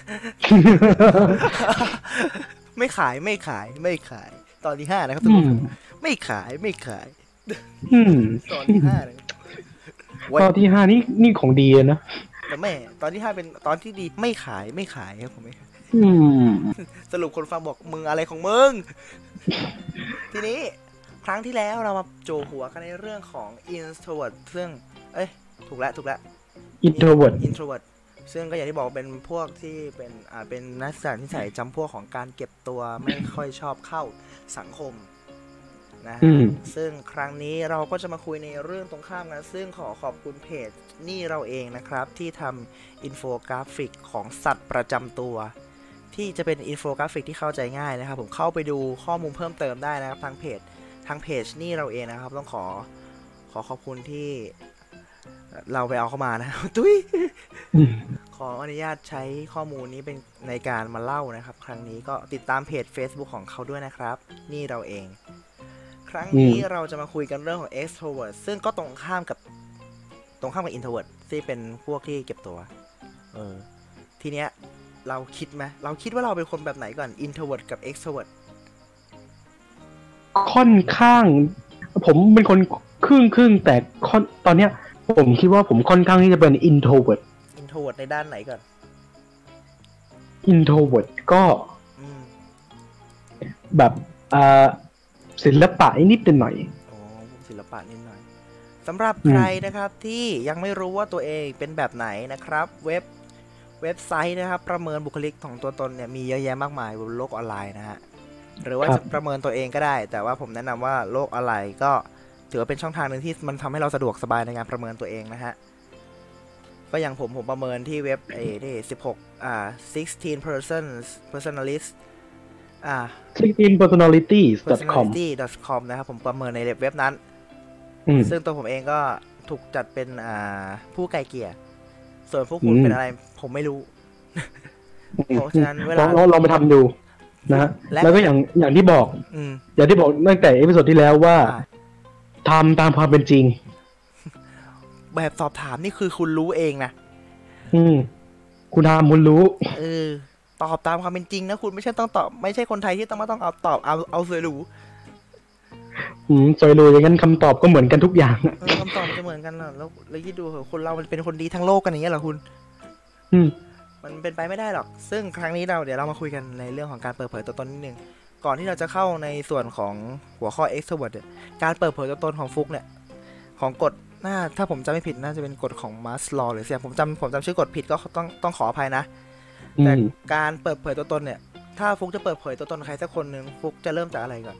ไม่ขายไม่ขายไม่ขาย ตอนที่ห้านะครับทุกอืคนมไม่ขายไม่ขาย อืมตอนที่ห้าเลยวันตอนที่ห้านี่นี่ของดีเลยนะแต่แม่ ตอนที่ห้าเป็นตอนที่ดีไม่ขายไม่ขายครับผมไม่ขายอืม สรุปคนฟังบอกมึงอะไรของมึง ทีนี้ ครั้งที่แล้วเรามาโจหัวกันในเรื่องของ introvert ซึ่ง เอ้ยถูกแล้วถูกแล้ว introvert introvert ซึ่งก็อย่างที่บอกเป็นพวกที่เป็นอ่าเป็นนักศึกษาที่ใส่จำพวกของการเก็บตัวไม่ค่อยชอบเข้าสังคมนะฮะอืมซึ่งครั้งนี้เราก็จะมาคุยในเรื่องตรงข้ามกันซึ่งขอขอบคุณเพจนี่เราเองนะครับ ที่ทำอินโฟกราฟิกของสัตว์ประจำตัว ที่จะเป็นอินโฟกราฟิกที่เข้าใจง่ายนะครับ ผมเข้าไปดูข้อมูลเพิ่มเติมได้นะครับทางเพจทางเพจนี่เราเองนะครับ ต้องขอขอขอบคุณที่ เราไปเอาเข้ามานะตุ้ยอืมขออนุญาตใช้ข้อมูลนี้เป็นในการมาเล่านะครับ ครั้งนี้ก็ติดตามเพจ Facebook ของเขาด้วยนะครับ นี่เราเอง ครั้งนี้เราจะมาคุยกันเรื่องของ extrovert ซึ่งก็ตรงข้ามกับตรงข้ามกับ introvert ที่เป็นพวกที่เก็บตัว เออ ทีเนี้ย เราคิดไหมเราคิดว่าเราเป็นคนแบบไหนก่อน introvert กับ extrovert ค่อนข้าง ผมเป็นคนครึ่งครึ่งๆแต่ค่อนตอนเนี้ย ผมคิดว่าผมค่อนข้างที่จะเป็น introvert introvert ในด้านไหนก่อน introvert ก็อืมแบบอ่าศิลปะนิดๆหน่อยโอ้พวกศิลปะนิดหน่อยสำหรับอืมใครนะครับที่ยังไม่รู้ว่าตัวเองเป็นแบบไหนนะครับ เว็บเว็บไซต์นะครับ ประเมินบุคลิกของตัวตนเนี่ยมีเยอะแยะมากมายบนโลกออนไลน์นะฮะหรือว่าจะประเมินตัวเองก็ได้ แต่ว่าผมแนะนำว่าโลกออนไลน์ก็ ถือว่าเป็นช่องทางหนึ่งที่มันทำให้เราสะดวกสบายในการประเมินตัวเองนะฮะ ก็อย่างผมผมประเมินที่เว็บเอที่16อ่า16 persons personalist อ่าๆ LinkedIn personalities.com personality.com นะครับผมประเมินในเว็บนั้นอืมซึ่งตัวผมเองก็ถูกจัดเป็นอ่าผู้ไกล่เกลี่ยส่วนพวกคุณอืมเป็นอะไร ผมไม่รู้เพราะฉะนั้นเวลลาองลองลองไปทำดูนะฮะและแล้วก็อย่างอย่างที่บอกอืมอย่างที่บอกตั้งแต่ episode ที่แล้วว่าอ่า ทำตามความเป็นจริง แบบสอบถามนี่คือคุณรู้เองนะอืม คุณทำคุณรู้เออตอบตามความเป็นจริงนะคุณไม่ใช่ต้องตอบ ไม่ใช่คนไทยที่ต้องมาต้องเอาตอบเอาเอาเสือรู้อืมสวยรู้อย่างนั้นคำตอบก็เหมือนกันทุกอย่างอะเออคำตอบมันจะเหมือนกันเหรอแล้วแล้วคิดดูเหอะคนเรามันเป็นคนดีทั้งโลกกันอย่างเงี้ยเหรอคุณ อืม มันเป็นไปไม่ได้หรอก ซึ่งครั้งนี้เราเดี๋ยวเรามาคุยกันในเรื่องของการเปิดเผยตัวตนนิดนึง ก่อนที่เราจะเข้าในส่วนของหัวข้อ extrovert เนี่ยการเปิดเผยตัวตนของฟุกเนี่ย ของกฎน่าถ้าผมจำไม่ผิดน่าจะเป็นกฎของมาสลอหรือเสียผมจำผมจำชื่อกฎผิดก็ต้องต้องขออภัยนะอืแต่มการเปิดเผยตัวตนเนี่ย ถ้าฟุกจะเปิดเผยตัวตนใครสักคนหนึ่งฟุกจะเริ่มจากอะไรก่อน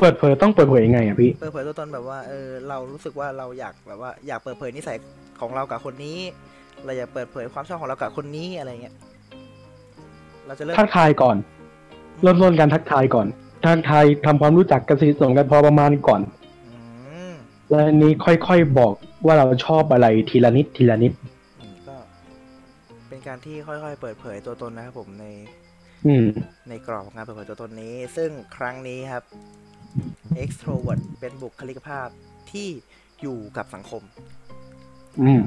เปิดเผยต้องเปิดเผยยังไงอะพี่เปิดเผยตัวตนแบบว่าเออเรารู้สึกว่าเราอยากแบบว่าอยากเปิดเผยนิสัยของเรากับคนนี้ เราอยากเปิดเผยความชอบของเรากับคนนี้อะไรเงี้ย เราจะเริ่มทักทายก่อน เริ่มต้นการทักทายก่อน ทักทายทำความรู้จักกันสนิทสนมกันพอประมาณก่อนอืมแล้วอันนี้ค่อยๆบอกว่าเราชอบอะไรทีละนิดทีละนิดอืมก็เป็นการที่ค่อยๆเปิดเผยตัวตนนะครับผมใน อืม ในกรอบของการเปิดเผยตัวตนนี้ ซึ่งครั้งนี้ครับ extrovert เป็นบุคลิกภาพที่อยู่กับสังคม อืมอืม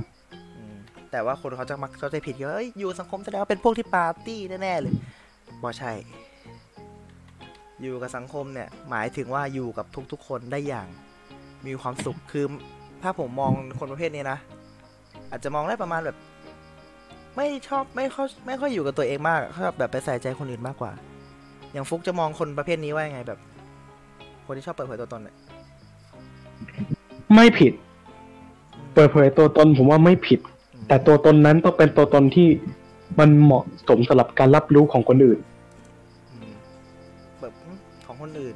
แต่ว่าคนเขาจะมักเข้าใจผิดว่าเอ้ยอยู่สังคมแสดงว่าเป็นพวกที่ปาร์ตี้แน่ๆเลยบ่ใช่ อยู่กับสังคมเนี่ย หมายถึงว่าอยู่กับทุกๆ คนได้อย่างมีความสุขคือถ้าผมมองคนประเภทนี้นะ อาจจะมองได้ประมาณแบบ ไม่ชอบไม่ค่อยไม่ค่อยอยู่กับตัวเองมากชอบแบบไปใส่ใจคนอื่นมากกว่า อย่างฟุกจะมองคนประเภทนี้ว่ายังไงแบบ คนที่ชอบเปิดเผยตัวตนเนี่ยไม่ผิด เปิดเผยตัวตนผมว่าไม่ผิด แต่ตัวตนนั้นต้องเป็นตัวตนที่มันเหมาะสมสำหรับการรับรู้ของคนอื่นอืมแบบของคนอื่น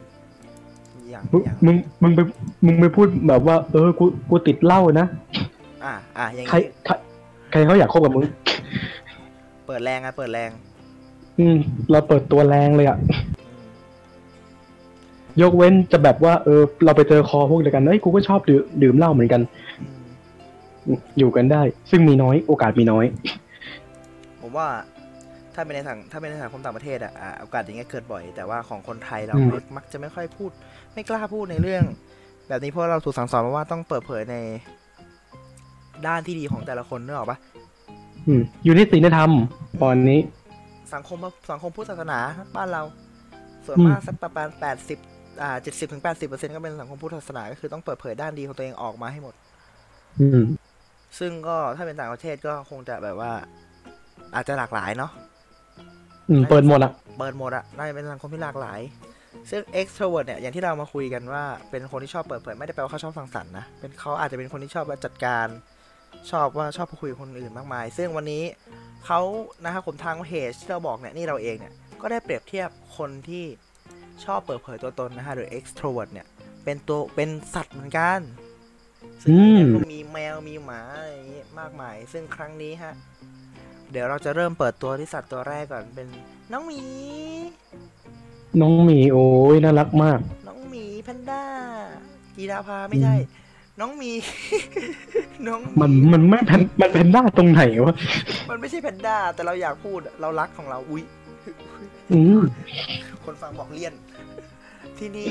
อย่างมึงอย่างมึงมึงไปมึงไปพูดแบบว่า เออกูกูติดเหล้านะอะอะอย่างใครนี้ใครใครเขาอยากคบกับมึงเปิดแรงอะเปิดแรง อืม เราเปิดตัวแรงเลยอะอืมยกเว้นจะแบบว่า เออ เราไปเจอคอพวกเดียวกันเอ้ยกูก็ชอบดื่มดื่มเหล้าเหมือนกัน อืมอยู่กันได้ ซึ่งมีน้อยโอกาสมีน้อย ผมว่าถ้าเป็นในสังถ้าเป็นในสังคมต่างประเทศอะอะโอกาสอย่างเงี้ยเกิดบ่อย แต่ว่าของคนไทยเราอืมไม่มักจะไม่ค่อยพูด ไม่กล้าพูดในเรื่อง แบบนี้เพราะเราถูกสั่งสอนมาว่าต้องเปิดเผยในด้านที่ดีของแต่ละคนนึกออกปะอืมอยู่ที่ศีลธรรมตอนนี้ สังคมสังคมพุทธศาสนาบ้านเรา ส่วนอืมมากสักประมาณแปดสิบอ่าเจ็ดสิบถึงแปดสิบเปอร์เซ็นต์ก็เป็นสังคมพุทธศาสนา ก็คือต้องเปิดเผยด้านดีของตัวเองออกมาให้หมด อืม ซึ่งก็ถ้าเป็นต่างประเทศก็คงจะแบบว่า อาจจะหลากหลายเนาะอืมเปิดหมดอะเปิดหมดอะน่าจะเป็นสังคมที่หลากหลาย ซึ่ง extrovert เนี่ยอย่างที่เรามาคุยกันว่าเป็นคนที่ชอบเปิดเผยไม่ได้แปลว่าเขาชอบสังสรรค์นะเป็นเขาอาจจะเป็นคนที่ชอบจัดการ ชอบว่าชอบพูดคุยกับคนอื่นมากมาย ซึ่งวันนี้เขานะครับผมทางเพจที่เราบอกเนี่ยนี่เราเองเนี่ยก็ได้เปรียบเทียบคนที่ชอบเปิดเผยตัวตนนะฮะหรือ extrovert เนี่ยเป็นตัวเป็นสัตว์เหมือนกัน ซึ่งอืมก็มีแมวมีหมาอะไรอย่างงี้มากมาย ซึ่งครั้งนี้ฮะ เดี๋ยวเราจะเริ่มเปิดตัวที่สัตว์ตัวแรกก่อนเป็นน้องหมี น้องหมีโอ้ยน่ารักมาก น้องหมีแพนด้ากีดาพาไม่ใช่ น้องหมี น้องหมันมันไม่แพนมันแพนด้าตรงไหนวะมันไม่ใช่แพนด้าแต่เราอยากพูดอะเรารักของเราอุ้ยอืมคนฟังบอกเลี่ยน ทีนี้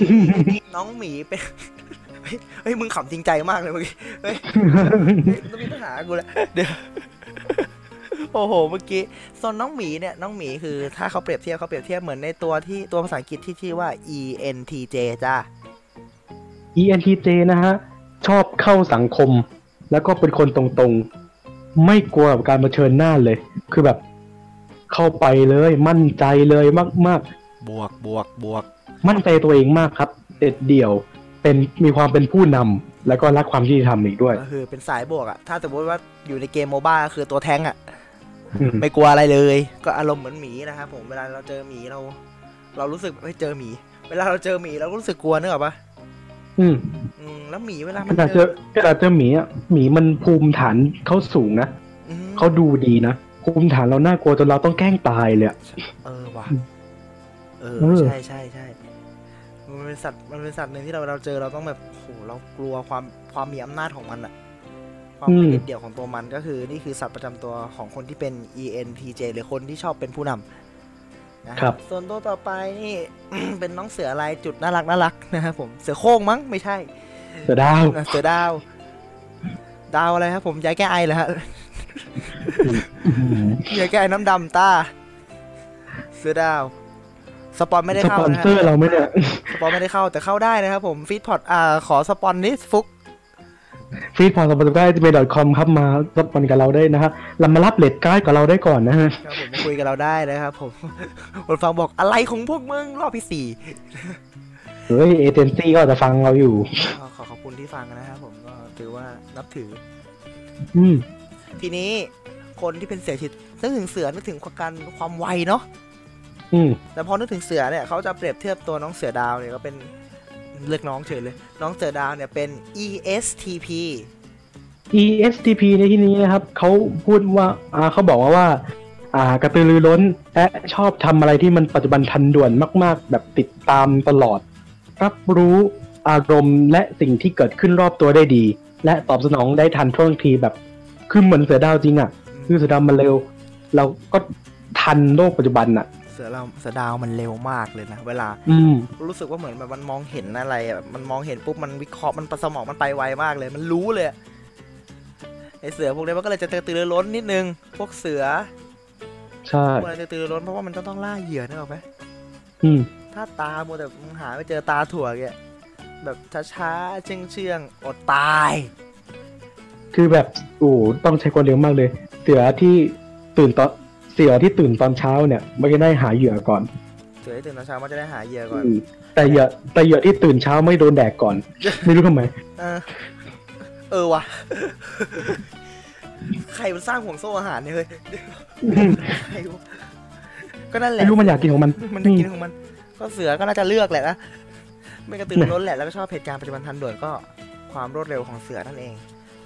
น้องหมีเป็น เฮ้ยเฮ้ยมึงขำจริงใจมากเลยเมื่อกี้เฮ้ยเฮ้ยต้องมีปัญหากูแล้วเดี๋ยวโอ้โห เมื่อกี้ส่วนน้องหมีเนี่ย น้องหมีคือถ้าเขาเปรียบเทียบเขาเปรียบเทียบเหมือนในตัวที่ตัวภาษาอังกฤษที่ชื่อว่า ENTJ จ้า ENTJ นะฮะ ชอบเข้าสังคม แล้วก็เป็นคนตรงๆ ไม่กลัวกับการเผชิญหน้าเลย คือแบบ เข้าไปเลยมั่นใจเลยมากบวกบวกบวกๆมั่นใจตัวเองมากครับ เด็ดเดี่ยว เป็นมีความเป็นผู้นำแล้วก็รักความยุติธรรมอีกด้วย ก็คือเป็นสายบวกอะถ้าสมมติว่าอยู่ในเกมโมบ้าคือตัวแทงอะอืมไม่กลัวอะไรเลย ก็อารมณ์เหมือนหมีนะครับผมเวลาเราเจอหมีเรา เรารู้สึกเฮ้ยเจอหมี เวลาเราเจอหมีเราก็รู้สึกกลัวนึกออกปะอืมอืมแล้วหมีเวลาขมันนาดเจอขนาดเจอหมีอะหมีมันภูมิฐานเขาสูงนะอืมเขาดูดีนะภูมิฐานเราน่ากลัวจนเราต้องแกล้งตายเลยอะเออว่ะเออเออใช่ใช่ใช่มัน เป็นสัตว์มันเป็นสัตว์หนึ่งที่เราเราเจอเราต้องแบบโหเรากลัวความความมีอำนาจของมันอะความเป็นเด็ดเดี่ยวของตัวมันก็คือนี่คือสัตว์ประจำตัวของคนที่เป็น ENTJ หรือคนที่ชอบเป็นผู้นำนะครับส่วนตัวต่อไปนี่เป็นน้องเสือลายจุดน่ารักน่ารักนะครับผมเสือโคร่งมั้งไม่ใช่ เสือดาวอะเสือดาว ดาวอะไรครับผมยายแก้ไอเหรอฮะยายแก้ไอน้ำดำตาเสือดาว สปอนไม่ได้สเข้าปอนนะเซอร์ฮะเราไหม่เนี่ยสปอนไม่ได้เข้าแต่เข้าได้นะครับผมฟีดพอดอ่าขอสปอนนิสฟุกฟีดพอสปอนได้จะเป็น .com ครับมาสปอนกับเราได้นะฮะเรามารับเลดการ์ดกับเราได้ก่อนนะฮะครับผมมาคุยกับเราได้นะครับผมคนฟังบอกอะไรของพวกมึงรอบที่สี่เฮ้ยเอเจนซี่ก็จะฟังเราอยู่ก็ขอขอบคุณที่ฟังนะครับผมก็ถือว่านับถือ อืมทีนี้คนที่เป็นเสือชิดนึกถึงเสือนึกถึงความการความไวเนาะอืม แต่พอนึกถึงเสือเนี่ยเขาจะเปรียบเทียบตัวน้องเสือดาวเนี่ยก็เป็นเลือกน้องเฉยเลย น้องเสือดาวเนี่ยเป็น ESTP ESTP ในที่นี้นะครับเขาพูดว่าอ่าเขาบอกว่าว่า อ่ากระตือรือร้นและชอบทำอะไรที่มันปัจจุบันทันด่วนมาก ๆ แบบติดตามตลอด รับรู้อารมณ์และสิ่งที่เกิดขึ้นรอบตัวได้ดี และตอบสนองได้ทันท่วงทีแบบคือเหมือนเสือดาวจริงอะ่ะ คือเสือดาวมันเร็ว เราก็ทันโลกปัจจุบันอะเสือเราเสือดาวมันเร็วมากเลยนะเวลาอืมรู้สึกว่าเหมือนแบบมันมองเห็นอะไรอะมันมองเห็นปุ๊บมันวิเคราะห์มันประสมองมันไปไวมากเลย มันรู้เลยอะไอเสือพวกนี้มันก็เลยจะกระตือรือร้นนิดนึง พวกเสือ ใช่พวกอะไรกระตือรือร้นเพราะว่ามันจะต้องล่าเหยื่อนึกออกไหมอืมถ้าตามัวแต่มึงหาไม่เจอตาถั่วแกแบบช้าๆเชื่องเชื่องๆอดตาย คือแบบโอ้ต้องใช้ความเร็วมากเลย เสือที่ตื่นตอน เสือที่ตื่นตอนเช้าเนี่ยไม่ได้หาเหยื่อก่อนเสือที่ตื่นตอนเช้ามันจะได้หาเหยื่อก่อน อืมแต่เหยื่อแต่เหยื่อที่ตื่นเช้าไม่โดนแดกก่อน ไม่รู้ทำไม เออเออว่ะ ใครมันสร้างห่วงโซ่อาหารเนี่ยเฮ้ยใครวะก็นั่นแหละ ไม่รู้มันอยากกินของมันมันจะกินของมัน ก็เสือก็น่าจะเลือกแหละนะ ไม่กระตือรือร้นแหละ แล้วก็ชอบเหตุการณ์ปัจจุบันทันด่วนก็ความรวดเร็วของเสือนั่นเอง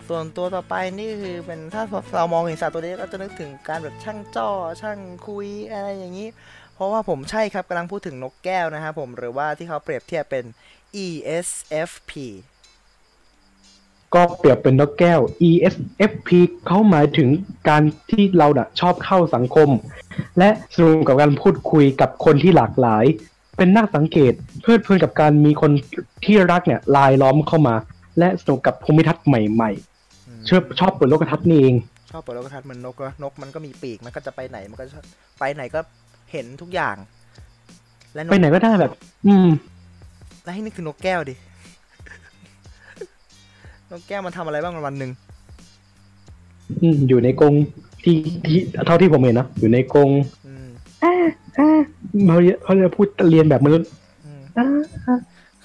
ส่วนตัวต่อไปนี่คือเป็นถ้าเรามองเห็นสัตว์ตัวนี้ก็จะนึกถึงการแบบช่างจ้อช่างคุยอะไรอย่างนี้ เพราะว่าผมใช่ครับกำลังพูดถึงนกแก้วนะครับผมหรือว่าที่เขาเปรียบเทียบเป็น ESFP ก็เปรียบเป็นนกแก้ว ESFP เขาหมายถึงการที่เราน่ะชอบเข้าสังคม และสนุกกับการพูดคุยกับคนที่หลากหลาย เป็นนักสังเกตเพลิดเพลินกับการมีคนที่รักเนี่ยลายล้อมเข้ามา และสนุกกับภูมิทัศน์ใหม่ ๆ ชอบชอบเปิดโลกทัศน์นี่เอง ชอบเปิดโลกทัศน์เหมือนนกอะนกมันก็มีปีกมันก็จะไปไหนมันก็จะไปไหนก็เห็นทุกอย่าง และนไปกไหนก็ได้แบบ อืม แล้วให้นึกถึงนกแก้วดิ นกแก้วมันทำอะไรบ้างวันหนึ่งอืมอยู่ในกรงที่ที่เท่าที่ผมเห็นนะอยู่ในกรงอืมเขาเขาจะพูดเรียนแบบมนุษย์อืมอ่า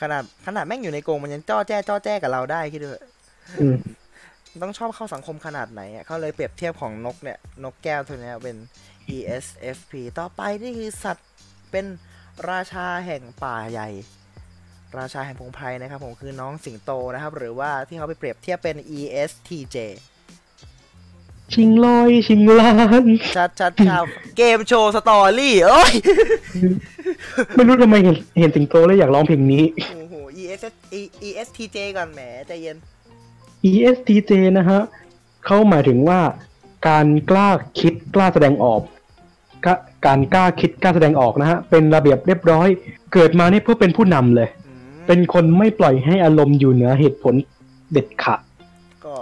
ขนาดขนาดแม่งอยู่ในกรงมันยังจ้อแจ้จ้อแจ้กับเราได้คิดดูเถอะอืม ต้องชอบเข้าสังคมขนาดไหนอะเขาเลยเปรียบเทียบของนกเนี่ย นกแก้วตัวเนี้ยเป็น ESFP ต่อไปนี่คือสัตว์เป็นราชาแห่งป่าใหญ่ ราชาแห่งพงไพรนะครับผมคือน้องสิงโตนะครับ หรือว่าที่เขาไปเปรียบเทียบเป็น ESTJ ชิงร้อยชิงล้านชัดชัดชาวเกมโชว์ story โอ้ยไม่รู้ทำไมเห็นเห็นสิงโตแล้วอยากร้องเพลงนี้ โอ้โห ES ESTJ ก่อนแหมใจเย็น ESTJ นะฮะเขาหมายถึงว่าการกล้าคิดกล้าแสดงออกกะการกล้าคิดกล้าแสดงออกนะฮะเป็นระเบียบเรียบร้อย เกิดมาเนี่ยเพื่อเป็นผู้นำเลยอืมเป็นคนไม่ปล่อยให้อารมณ์อยู่เหนือเหตุผลเด็ดขาดก็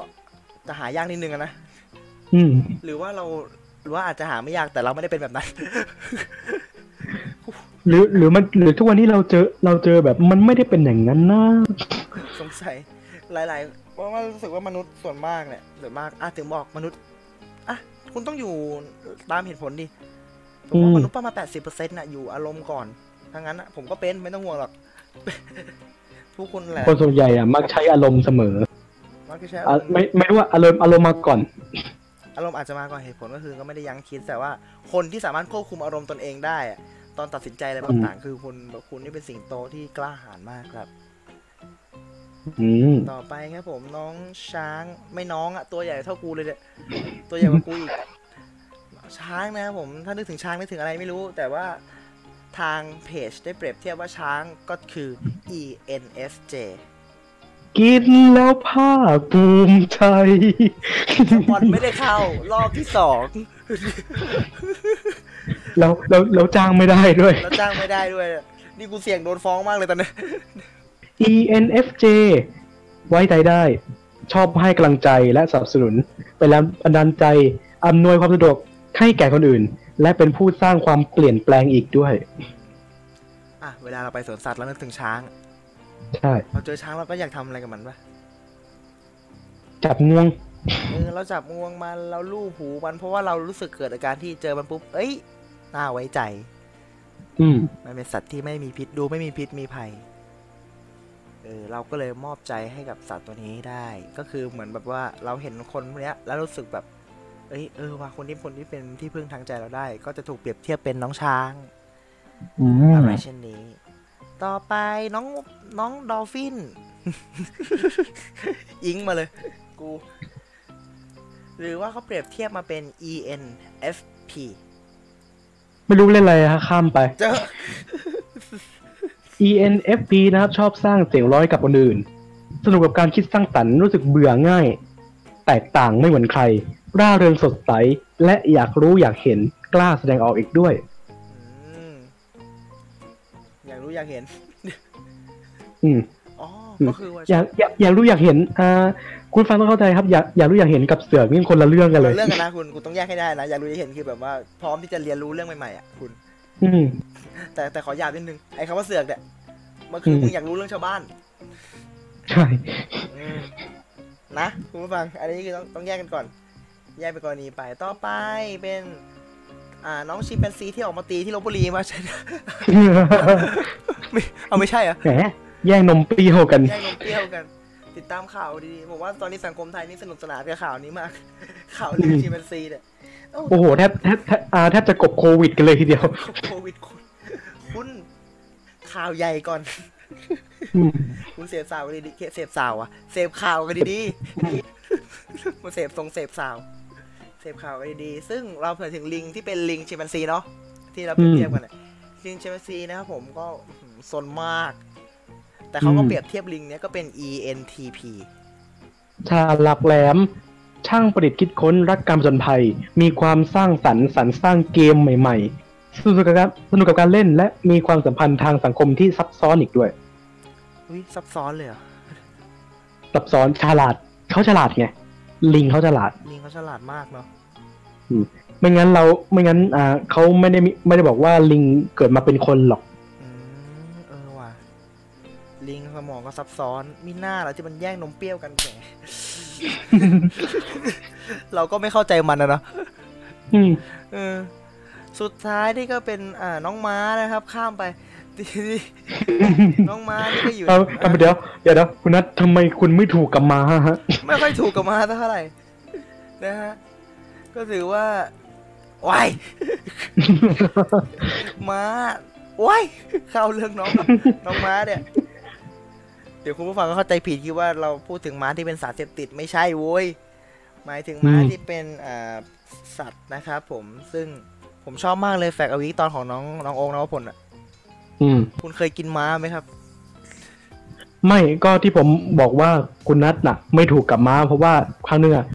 จะหายากนิดนึงอะนะอืม หรือว่าเราหรือว่าอาจจะหาไม่ยากแต่เราไม่ได้เป็นแบบนั้นหรือหรือมันหรือทุกวันนี้เราเจอเราเจอแบบมันไม่ได้เป็นอย่างนั้นนะสงสัยหลาย ๆ เพราะว่ารู้สึกว่ามนุษย์ส่วนมากเนี่ยส่วนมากอะถึงบอกมนุษย์อะคุณต้องอยู่ตามเหตุผลดิผมว่าอืมมนุษย์ประมาณแปดสิบเปอร์เซ็นต์น่ะอยู่อารมณ์ก่อนถ้างั้นอะผมก็เป็นไม่ต้องห่วงหรอกผู้คุณแหละคนส่วนใหญ่อะมักใช้อารมณ์เสมอมักจะใช้อะไม่ไม่รู้ว่าอารมณ์อารมณ์มาก่อน อารมณ์อาจจะมาก่อนเหตุผลก็คือก็ไม่ได้ยั้งคิดแต่ว่าคนที่สามารถควบคุมอารมณ์ตนเองได้อะตอนตัดสินใจอะไรต่างๆคือคุณคุณนี่เป็นสิ่งโตที่กล้าหาญมากครับอืม ต่อไปครับผมน้องช้างไม่น้องอะตัวใหญ่เท่ากูเลยเนี่ยตัวใหญ่กว่ากูอีกช้างนะครับผมถ้านึกถึงช้างนึกถึงอะไรไม่รู้ แต่ว่าทางเพจได้เปรียบเทียบว่าช้างก็คือ ENFJ กินแล้วภาคภูมิใจบอลไม่ได้เข้ารอบที่สองแล้วแล้วแล้วจ้างไม่ได้ด้วยแล้วจ้างไม่ได้ด้วย นี่กูเสี่ยงโดนฟ้องมากเลยตอนนี้ ENFJ ไว้ใจได้ ชอบให้กำลังใจและสนับสนุน เป็นแรงบันดาลใจอำนวยความสะดวกให้แก่คนอื่น และเป็นผู้สร้างความเปลี่ยนแปลงอีกด้วย อะ เวลาเราไปสวนสัตว์แล้วนึกถึงช้าง ใช่เราเจอช้างเราก็อยากทำอะไรกับมันปะจับงวงเออเราจับงวงมันเราลูบหูมันเพราะว่าเรารู้สึกเกิดอาการที่เจอมันปุ๊บ เอ้ย น่าไว้ใจ อืมมันเป็นสัตว์ที่ไม่มีพิษดูไม่มีพิษมีภัย เออเราก็เลยมอบใจให้กับสัตว์ตัวนี้ได้ ก็คือเหมือนแบบว่าเราเห็นคนพวกเนี้ยแล้วรู้สึกแบบเอ้ยเออว่าคนที่คนที่เป็นที่พึ่งทางใจเราได้ ก็จะถูกเปรียบเทียบเป็นน้องช้างอืมอะไรเช่นนี้ ต่อไปน้องน้องดอลฟินอิงมาเลย กู หรือว่าเขาเปรียบเทียบมาเป็น ENFP ไม่รู้เล่นอะไรฮะข้ามไป เจอ ENFP นะครับชอบสร้างเสียงร้อยกับคนอื่น สนุกกับการคิดสร้างสรรค์รู้สึกเบื่อง่าย แตกต่างไม่เหมือนใคร ร่าเริงสดใส และอยากรู้อยากเห็นกล้าแสดงออกอีกด้วยอืมอยากรู้อยากเห็น อืมอ๋ออืมก็คือว่าอยากอยากอยากรู้อยากเห็นอ่าคุณฟังต้องเข้าใจครับอยากอยากรู้อยากเห็นกับเสือกนี่คนละเรื่องกันเลย เรื่องกันนะคุณคุณต้องแยกให้ได้นะอยากรู้อยากเห็นคือแบบว่าพร้อมที่จะเรียนรู้เรื่องใหม่ๆอะคุณอืม แต่แต่ขอหยาบนิดนึงไอ้คำว่าเสือกเนี่ยมันคืออมมึงอยากรู้เรื่องชาวบ้าน ใช่อืมนะคุณผู้ฟัง อันนี้คือต้องต้องแยกกันก่อน แยกเป็นกรณีไปต่อไปเป็น อ่า น้องชิมแปนซีที่ออกมาตีที่ลบบุรีมาใช่ไม่เอาไม่ใช่เหรอแหมแย่งนมเปรี้ยวกันแยกนมเปรี้ยวกัน ติดตามข่าวดีๆผมว่าตอนนี้สังคมไทยนี่สนุกสนานกับข่าวนี้มาก ข่าวเรื่องชิมแปนซีเนี่ยเอ้า โอ้โหแทบแทบแทบอ่าแทบจะกบโควิดกันเลยทีเดียวโควิดคุณคุณข่าวใหญ่ก่อนอืมคุณเสพข่าวกันดีๆเสพข่าวอะเสพข่าวกันดีๆมันเสพทรงเสพข่าวเสพข่าวกันดีๆซึ่งเราเผื่อถึงลิงที่เป็นลิงชิมแปนซีเนาะที่เราเปรียบเทียบกันเนี่ยลิงชิมแปนซีนะครับผมก็อื้อหือซนมาก แต่เขาก็เปรียบเทียบลิงเนี้ยก็เป็น ENTP ชาหลักแหลม ช่างประดิษฐ์คิดค้นรักการผจญภัย มีความสร้างสรรค์สรรสร้างเกมใหม่ ๆ สนุกกับการสนุกกับการเล่น และมีความสัมพันธ์ทางสังคมที่ซับซ้อนอีกด้วยอุ้ยซับซ้อนเลยเหรอซับซ้อนฉลาดเขาฉลาดไงลิงเขาฉลาดลิงเขาฉลาดมากเนาะไม่งั้นเราไม่งั้น อ่าเขาไม่ได้มิไม่ได้บอกว่าลิงเกิดมาเป็นคนหรอกอืมเออว่ะลิงสมองก็ซับซ้อนมีหน้าเหรอที่มันแย่งนมเปรี้ยวกันแหม เราก็ไม่เข้าใจมันนะเนาะอืมเออ สุดท้ายนี่ก็เป็น อ่า น้องม้านะครับ ข้ามไปน้องม้านี่ก็อยู่เอาเอาเดี๋ยวเดี๋ยวเดี๋ยวคุณนัททำไมคุณไม่ถูกกับม้าฮะ ไม่ค่อยถูกกับม้าเท่าไหร่นะฮะ ก็ถือว่าว้ายม้าว้ายเข้าเรื่องน้องน้องม้าเนี่ยเดี๋ยวคุณผู้ฟังก็เข้าใจผิดคิดว่าเราพูดถึงม้าที่เป็นสารเสพติดไม่ใช่โว้ยหมายถึงม้าอืมที่เป็นอ่าสัตว์นะครับผมซึ่งผมชอบมากเลยแฟกอวิตอนของน้องน้องโอ๊กนวพลอะอืมคุณเคยกินม้าไหมครับ ไม่ก็ที่ผมบอกว่าคุณนัทน่ะ ไม่ถูกกับม้า เพราะว่าครั้งหนึงอะ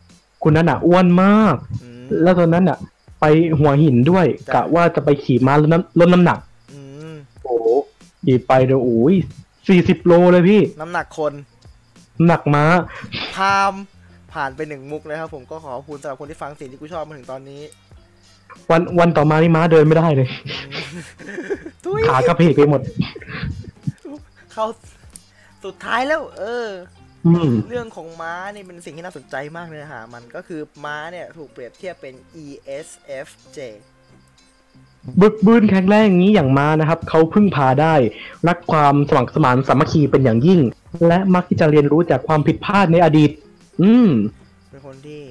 คุณนัทน่ะอ้วนมากอืมแล้วตอนนั้นอะ ไปหัวหินด้วยจ้ะกะว่าจะไปขี่ม้าลดน้ำลดน้ำหนักอืมโอ้โหขี่ไปเดี๋ยวโอ้ย สี่สิบโลเลยพี่ น้ำหนักคนน้ำหนักม้า พามผ่านไปหนึ่งมุกนะครับผมก็ขอขอบคุณสำหรับคนที่ฟังสิ่งที่กูชอบมาถึงตอนนี้ วันวันต่อมานี่ม้าเดินไม่ได้เลย ทุยขากระเพกไปหมด เข้าสุดท้ายแล้ว เออ อืม เรื่องของม้านี่เป็นสิ่งที่น่าสนใจมากเลยนะฮะมันก็คือม้าเนี่ยถูกเปรียบเทียบเป็น ESFJ บึกบืนแข็งแรงอย่างนี้อย่างม้านะครับเขาพึ่งพาได้ รักความสมัครสมานสามัคคีเป็นอย่างยิ่ง และมักที่จะเรียนรู้จากความผิดพลาดในอดีต อืม เป็นคนที่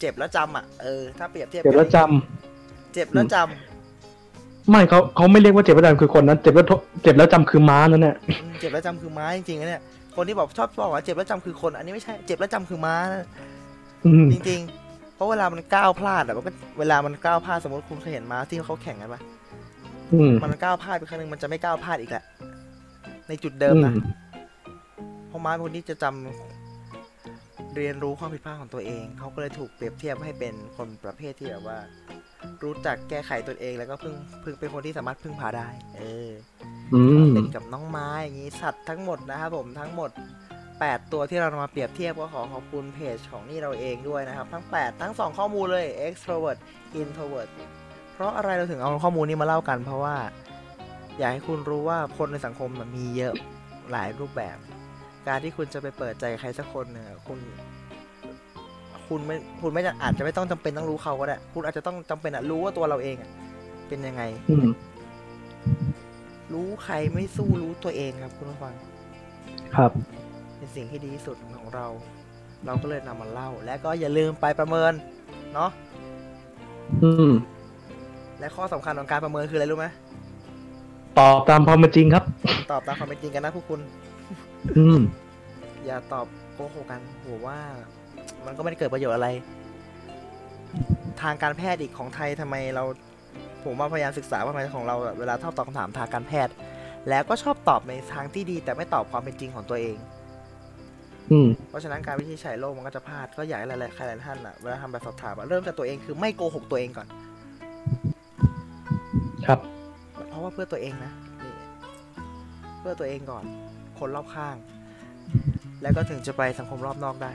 เจ็บแล้วจำอะเออถ้าเปรียบเทียบเจ็บแล้วจเจ็บแล้วจำไม่เขาเขาไม่เรียกว่าเจ็บแล้วจำคือคนนั้นเจ็บแล้วทเจ็บแล้วจำคือม้านั่นแหละำอืมเจ็บแล้วจำคือม้าจริงๆนะเนี่ยคนที่บอกชอบบอกว่าเจ็บแล้วจำคือคน อันนี้ไม่ใช่เจ็บแล้วจำคือม้านะอืมจริงๆ เพราะเวลามันก้าวพลาดอะมันก็เวลามันก้าวพลาดสมมติคุณเคยเห็นม้าที่เขาแข่งกันปะอืมมันก้าวพลาดไปครั้งหนึงมันจะไม่ก้าวพลาดอีกแหละในจุดเดิมอืนะมเพราะม้าเป็นคนที่จะจำเรียนรู้ความผิดพลาดของตัวเอง เขาก็เลยถูกเปรียบเทียบให้เป็นคนประเภทที่แบบว่า รู้จักแก้ไขตนเองแล้วก็พึ่งพึ่งเป็นคนที่สามารถพึ่งพาได้ เอออืมเป็นกับน้องไม้อย่างนี้สัตว์ทั้งหมดนะครับผมทั้งหมด 8 ตัวที่เรานำมาเปรียบเทียบก็ขอขอบคุณเพจของนี่เราเองด้วยนะครับ ทั้ง 8 ทั้ง 2 ข้อมูลเลย extrovert introvert เพราะอะไรเราถึงเอาข้อมูลนี้มาเล่ากัน เพราะว่า อยากให้คุณรู้ว่าคนในสังคมมันมีเยอะหลายรูปแบบ การที่คุณจะไปเปิดใจกับใครสักคนเนี่ยคุณคุณไม่คุณไม่อาจจะไม่ต้องจำเป็นต้องรู้เขาก็ได้คุณอาจจะต้องจำเป็นอะรู้ว่าตัวเราเองอะเป็นยังไงอืมรู้ใครไม่สู้รู้ตัวเองครับคุณผู้ฟัง ครับ เป็นสิ่งที่ดีที่สุดของเรา เราก็เลยนำมาเล่า และก็อย่าลืมไปประเมิน เนาะอืม และข้อสำคัญของการประเมินคืออะไรรู้ไหมตอบตามความเป็นจริงครับ ตอบตามความเป็นจริงกันนะพวกคุณ อืม อย่าตอบโกหกกันโหว่า มันก็ไม่ได้เกิดประโยชน์อะไร ทางการแพทย์อีกของไทยทำไมเรา ผมว่าพยายามศึกษาว่าทำไมของเราอะเวลาชอบตอบคำถามทางการแพทย์ แล้วก็ชอบตอบในทางที่ดีแต่ไม่ตอบความเป็นจริงของตัวเองอืม เพราะฉะนั้นการวินิจฉัยโรคมันก็จะพลาดก็อยากให้หลายๆใครหลายท่านอะเวลาทำแบบสอบถามอะเริ่มจากตัวเองคือไม่โกหกตัวเองก่อน ครับ เพราะว่าเพื่อตัวเองนะนี่เพื่อตัวเองก่อน คนรอบข้าง แล้วก็ถึงจะไปสังคมรอบนอกได้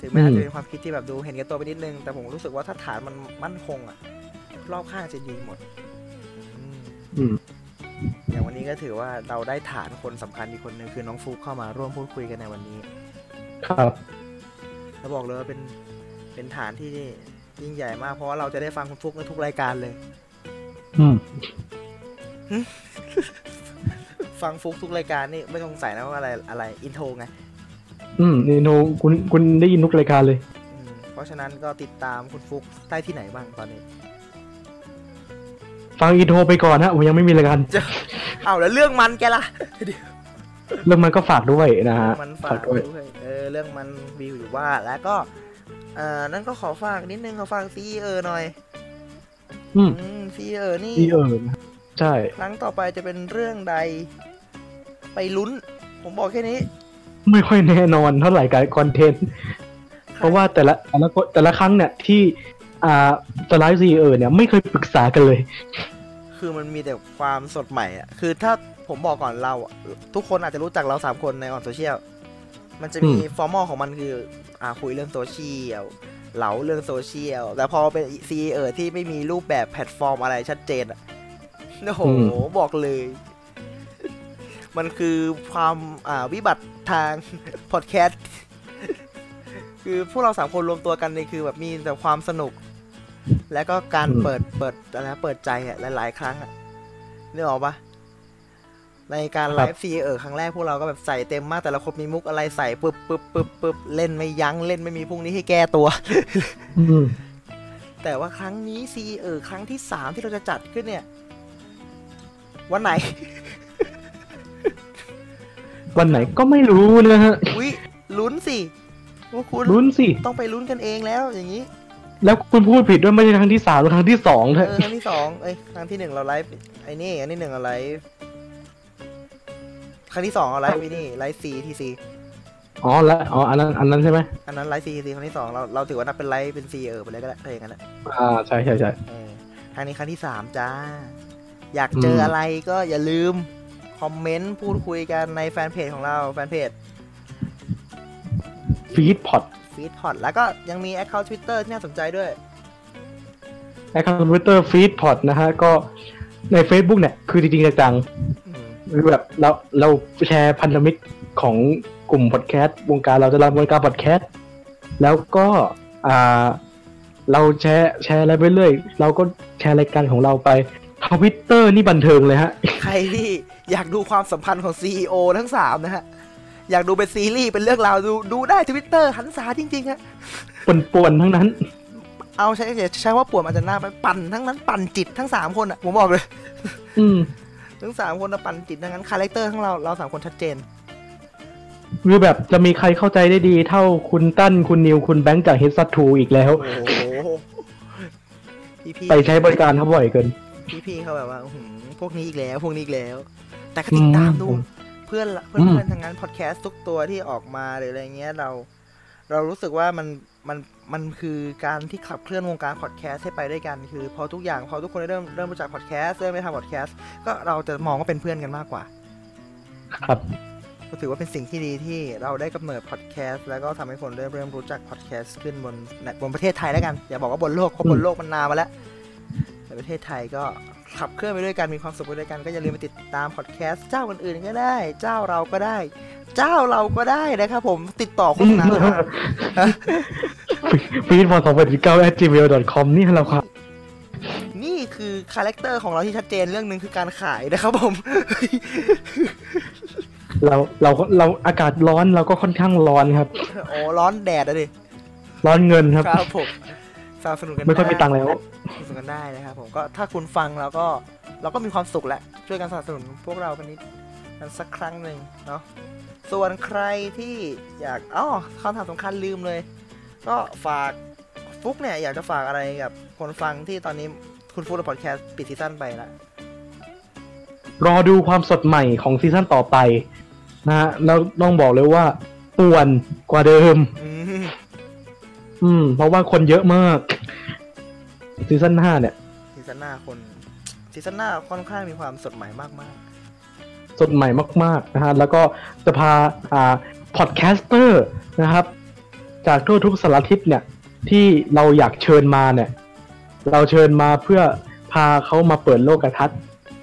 ถึงแม้อาจจะเป็นความคิดที่แบบดูเห็นแก่ตัวไปนิดนึง แต่ผมรู้สึกว่าถ้าฐานมันมั่นคงอะ รอบข้างจะดีหมดอืม อืม อย่างวันนี้ก็ถือว่าเราได้ฐานคนสำคัญอีกคนหนึ่งคือน้องฟุกเข้ามาร่วมพูดคุยกันในวันนี้ ครับแล้วบอกเลยว่าเป็นเป็นฐานที่ยิ่งใหญ่มาก เพราะว่าเราจะได้ฟังคุณฟุกในทุกรายการเลย อืมฟังฟุกทุกรายการนี่ไม่สงสัยนะว่าอะไรอะไร อินโทรไง อืมนี่โนคุณคุณได้ยินทุกรายการเลยอืมเพราะฉะนั้นก็ติดตามคุณฟุกได้ที่ไหนบ้างตอนนี้ ฟังอินโทรไปก่อนฮะผมยังไม่มีรายการเอาแล้วเรื่องมันแกล่ะเรื่องมันก็ฝากด้วยนะฮะมันฝากด้วยด้วยเออเรื่องมันวิวอยู่ว่าแล้วก็เอ่อนั่นก็ขอฝากนิดนึงขอฝากซีเออหน่อย อืมอืมซีเออนี่นี่เออนะใช่ครั้งต่อไปจะเป็นเรื่องใด ไปลุ้น ผมบอกแค่นี้ ไม่ค่อยแน่นอนเท่าไหร่กับคอนเทนต์เพราะว่าแต่ละแต่ละแต่ละครั้งเนี่ยที่อ่าสไลด์ซีเออเนี่ยไม่เคยปรึกษากันเลย คือมันมีแต่ความสดใหม่อะคือถ้า ผมบอกก่อนเราอะทุกคนอาจจะรู้จักเราสามคนในออนโซเชียล มันจะมีอืม format ของมันคือ อ่าคุยเรื่องโซเชียลเหลาเรื่องโซเชียล แต่พอเป็นซีเออที่ไม่มีรูปแบบแพลตฟอร์มอะไรชัดเจนอะโอ้โห บอกเลย มันคือความอ่าวิบัติทางพอดแคสต์คือพวกเราสามคนรวมตัวกันนี่คือแบบมีแต่ความสนุก แล้วก็การอืมเปิดเปิดอะไรนะเปิดใจอะหลาย ๆ ครั้งอะนึกออกปะ ในการไลฟ์ซีเออครั้งแรกพวกเราก็แบบใส่เต็มมากแต่ละคนมีมุกอะไรใส่ปึ๊บปึ๊บปึ๊บปึ๊บเล่นไม่ยั้งเล่นไม่มีพรุ่งนี้ให้แก้ตัวอืมแต่ว่าครั้งนี้ซีเออครั้งที่สามที่เราจะจัดขึ้นเนี่ย วันไหน วันไหนก็ไม่รู้นะฮะอุ้ยลุ้นสิว่าคุณลุ้นสิต้องไปลุ้นกันเองแล้วอย่างนี้ แล้วคุณพูดผิดด้วยไม่ใช่ครั้งที่สามหรือครั้งที่สองเถเออะอครั้งที่สองเอ้ยครั้งที่หนึ่งเราไลฟ์ไอ้นี่อันที่หนึ่งเราไลฟ์ค รั้งที่สองเราไลฟ์ไอ้นี่ไลฟ์ซีทีซีอ๋อแล้วอ๋ออันนั้นอันนั้นใช่ไหมอันนั้นไลฟ์ CTC ครั้งที่สองเราเราถือว่านับเป็นไลฟ์เป็นซีเออไปเลยก็ได้ถ้าอย่างนั้นนะอ่าใช่ใช่ใช่เออครั้งนี้ครั้งที่สามจ้า อยากเจอมอะไรก็อย่าลืม คอมเมนต์พูดคุยกันในแฟนเพจของเราแฟนเพจฟีดพอดฟีดพอดแล้วก็ยังมี account Twitter ที่น่าสนใจด้วย account Twitter ฟีดพอดนะฮะก็ใน Facebook เนี่ย คือจริงๆจังอืมๆ คือแบบเราเราแชร์พันธมิตรของกลุ่มพอดแคสต์วงการเราจะรับวงการพอดแคสต์แล้วก็อ่าเราแชร์แชร์อะไรไปเรื่อยเราก็แชร์รายการของเราไปทวิตเตอร์นี่บันเทิงเลยฮะ ใครที่อยากดูความสัมพันธ์ของ CEO ทั้งสามนะฮะ อยากดูเป็นซีรีส์เป็นเรื่องราวดูดูได้ทวิตเตอรรษาจริงๆฮะป่วนๆทั้งนั้น เอาใช้ใช้ว่าป่วนอาจจะหน้าไปปั่นทั้งนั้นปั่นจิตทั้งสามคนอะ ผมบอกเลย อืม ทั้งสามคนนะปั่นจิตทั้งนั้น character ทั้งเราเราสามคนชัดเจนคือแบบจะมีใครเข้าใจได้ดีเท่าคุณตั้นคุณนิวคุณแบงค์จาก h ฮดซัตทูอีกแล้ว โอ้โหพี่พี่ไปใช้บริการเขาบ่อยเกิน พี่พี่เขาแบบว่าอื้อหือพวกนี้อีกแล้ว พวกนี้อีกแล้ว แต่ก็ติดตามดู อืม เพื่อนละเพื่อนอืมเพื่อนทางนั้นพอดแคสต์ทุกตัวที่ออกมาหรืออะไรเงี้ยเรา เรารู้สึกว่ามันมัน มันคือการที่ขับเคลื่อนวงการพอดแคสต์ให้ไปด้วยกัน คือพอทุกอย่างพอทุกคนเริ่มเริ่มรู้จักพอดแคสต์เริ่มไปทำพอดแคสต์ก็เราจะมองว่าเป็นเพื่อนกันมากกว่า ครับก็ถือว่าเป็นสิ่งที่ดีที่เราได้กำเนิดพอดแคสต์แล้วก็ทำให้คนได้เริ่มรู้จักพอดแคสต์ขึ้นบนบนประเทศไทยแล้วกัน อย่าบอกว่าบนโลกเพราะบนโลกมันนานมาแล้วในประเทศไทยก็ขับเคลื่อนไปด้วยกันมีความสุขไปด้วยกันก็อย่าลืมไปติดตามพอดแคสต์เจ้าอื่นๆก็ได้ เจ้าเราก็ได้ เจ้าเราก็ได้นะครับผมติดต่อโฆษณาเลยครับ ฟีดพอดสองพันสิบเก้า at gmail com นี่เราครับ นี่คือ character ของเราที่ชัดเจนเรื่องหนึ่งคือการขายนะครับผม เราเราเราอากาศร้อนเราก็ค่อนข้างร้อนครับ โอ้ร้อนแดดอะดิ ร้อนเงินครับ ครับผมสนับสนุนกันไม่ค่อยมีด้ตังค์แล้วสนับสนุนกันได้นะครับผมก็ถ้าคุณฟังแล้วก็เราก็มีความสุขแหละช่วยกันสนับสนุนพวกเรากันนิดกันสักครั้งหนึ่งเนาะส่วนใครที่อยากอ๋อคำถามสำคัญลืมเลย ก็ฝากฟุกเนี่ยอยากจะฝากอะไรกับคนฟังที่ตอนนี้คุณฟุกในพอดแคสต์ปิดซีซั่นไปละรอดูความสดใหม่ของซีซั่นต่อไปนะฮะแล้วต้องบอกเลยว่าป่วนกว่าเดิม อืมอืมเพราะว่าคนเยอะมากซีซั่นหน้าเนี่ยซีซั่นหน้าคนซีซั่นหน้าค่อนข้างมีความสดใหม่มากสดใหม่มาก ๆ นะฮะ แล้วก็จะพาอ่า podcaster นะครับ จากทั่วทุกสารทิศเนี่ย ที่เราอยากเชิญมาเนี่ย เราเชิญมาเพื่อพาเขามาเปิดโลกทัศน์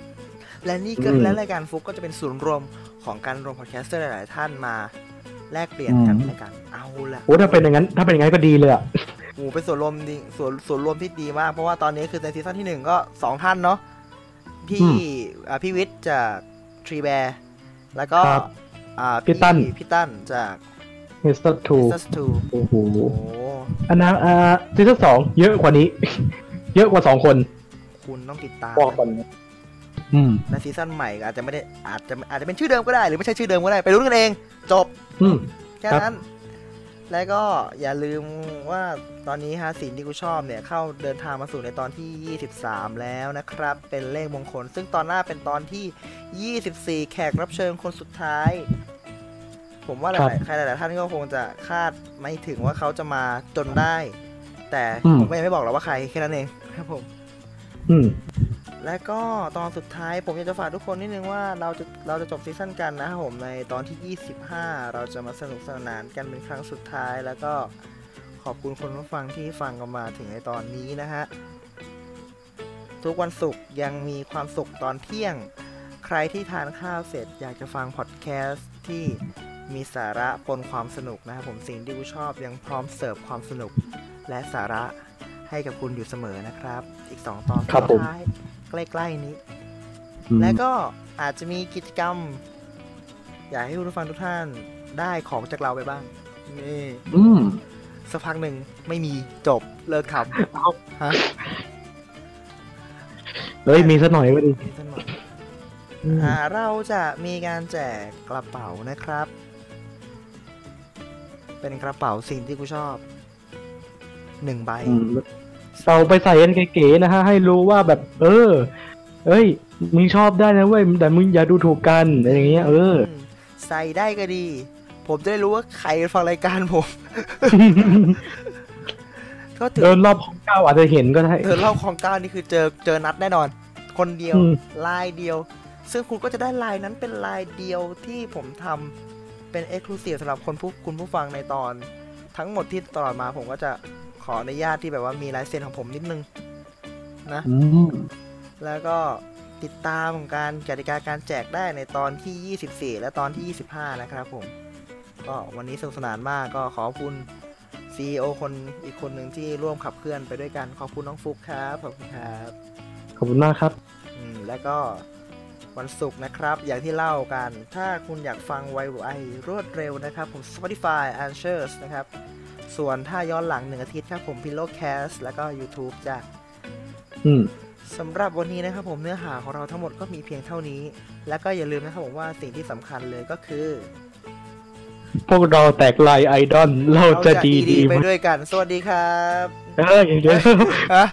ๆและนี่ก็อืมและรายการฟุกก็จะเป็นศูนย์รวมของการรวมพอดแคสเตอร์หลายๆท่านมาแลกเปลี่ยนกันอืมในการเอาละโอ้ถ้าเป็นอย่างนั้น ถ้าเป็นอย่างนั้นก็ดีเลยอะโอ้เป็นส่วนรวมดีส่วนส่วนรวมที่ดีมาก เพราะว่าตอนนี้คือในซีซั่นที่หนึ่งก็สองท่านเนาะพี่อืมอ่าพี่วิทย์จากทรีแบร์แล้วก็ครับอ่าพี่ตั้นพี่ตั้นจาก m สเตอร์ทูซัสทูโอ้โหโอ้อันนั้นอ่าซีซั่นสองเยอะกว่านี้ เยอะกว่าสองคนคุณต้องติดตามบอกก่อนอืมในซีซั่นใหม่อาจจะไม่ได้อาจจะอาจจะเป็นชื่อเดิมก็ได้ หรือไม่ใช่ชื่อเดิมก็ได้ไปรู้นกันเอง จบอืม แค่นั้น แล้วก็อย่าลืมว่าตอนนี้ฮะสิ่งที่กูชอบเนี่ยเข้าเดินทางมาสู่ในตอนที่ 23 แล้วนะครับ เป็นเลขมงคล ซึ่งตอนหน้าเป็นตอนที่ 24 แขกรับเชิญคนสุดท้าย ผมว่าหครับลายๆใครหลายๆท่านก็คงจะคาดไม่ถึงว่าเขาจะมาจนได้ แต่อืมผมก็ยังไม่บอกหรอกว่าใครแค่นั้นเองครับผมอืมและก็ตอนสุดท้ายผมอยากจะฝากทุกคนนิดนึงว่าเราจะเราจะจบซีซั่นกันนะครับผมในตอนที่ 25 เราจะมาสนุกสนานกันเป็นครั้งสุดท้าย แล้วก็ขอบคุณคนผู้ฟังที่ฟังกันมาถึงในตอนนี้นะฮะทุกวันศุกร์ยังมีความสุขตอนเที่ยง ใครที่ทานข้าวเสร็จอยากจะฟังพอดแคสต์ที่ มีสาระปนความสนุกนะครับผมสิ่งที่กูชอบยังพร้อมเสิร์ฟความสนุกและสาระให้กับคุณอยู่เสมอนะครับ อีก 2 ตอนครับสุผดมท้ายใกล้ๆนี้อืมและก็อาจจะมีกิจกรรม อยากให้คุณผู้ฟังทุกท่านได้ของจากเราไปบ้างนี่อืมสักพักหนึ่งไม่มีจบเลิกขับฮะเฮ้ยมีสักหน่อยก็ดีนิดหน่อยอืมอ่าเราจะมีการแจกกระเป๋านะครับ เป็นกระเป๋าสิ่งที่กูชอบหนึ่งใบอืมเราไปใส่กันเก๋ๆนะฮะ ให้รู้ว่าแบบ เออ เอ้ย มึงชอบได้นะเว้ย แต่มึงอย่าดูถูกกันอะไรอย่างเงี้ย เออมใส่ได้ก็ดี ผมจะได้รู้ว่าใครฟังรายการผมก็ถือเดินรอบของเก้าอาจจะเห็นก็ได้เธอเล่าของก้าวนี่คือเจอเจอนัดแน่นอน คนเดียวอืมลายเดียว ซึ่งคุณก็จะได้ลายนั้นเป็นลายเดียวที่ผมทำ เป็น e x c l u s i v e สำหรับคนผู้คุณผู้ฟังในตอน ทั้งหมดที่ตลอดมาผมก็จะขออนุญาตที่แบบว่ามีลายเซ็นของผมนิดนึง นะอืมแล้วก็ติดตามการกติกาการแจกได้ในตอนที่ 24 และตอนที่ 25 นะครับผม ก็วันนี้สนุกสนานมากก็ขอบคุณ CEO คนอีกคนหนึ่งที่ร่วมขับเคลื่อนไปด้วยกัน ขอบคุณน้องฟุกครับ ขอบคุณครับ ขอบคุณมากครับ อืม แล้วก็ วันศุกร์นะครับ อย่างที่เล่ากัน ถ้าคุณอยากฟังไวไวรวดเร็วนะครับ ผม Spotify Answers นะครับ ส่วนถ้าย้อนหลังหนึ่งอาทิตย์ครับผม Pillowcast แล้วก็ YouTube จ้ะอืมสำหรับวันนี้นะครับผมเนื้อหาของเราทั้งหมดก็มีเพียงเท่านี้ แล้วก็อย่าลืมนะครับผมว่าสิ่งที่สำคัญเลยก็คือ พวกเราแตกลายไอดอลเราจะดีดีไปด้วยกัน สวัสดีครับ เอออย่างเดียวฮะ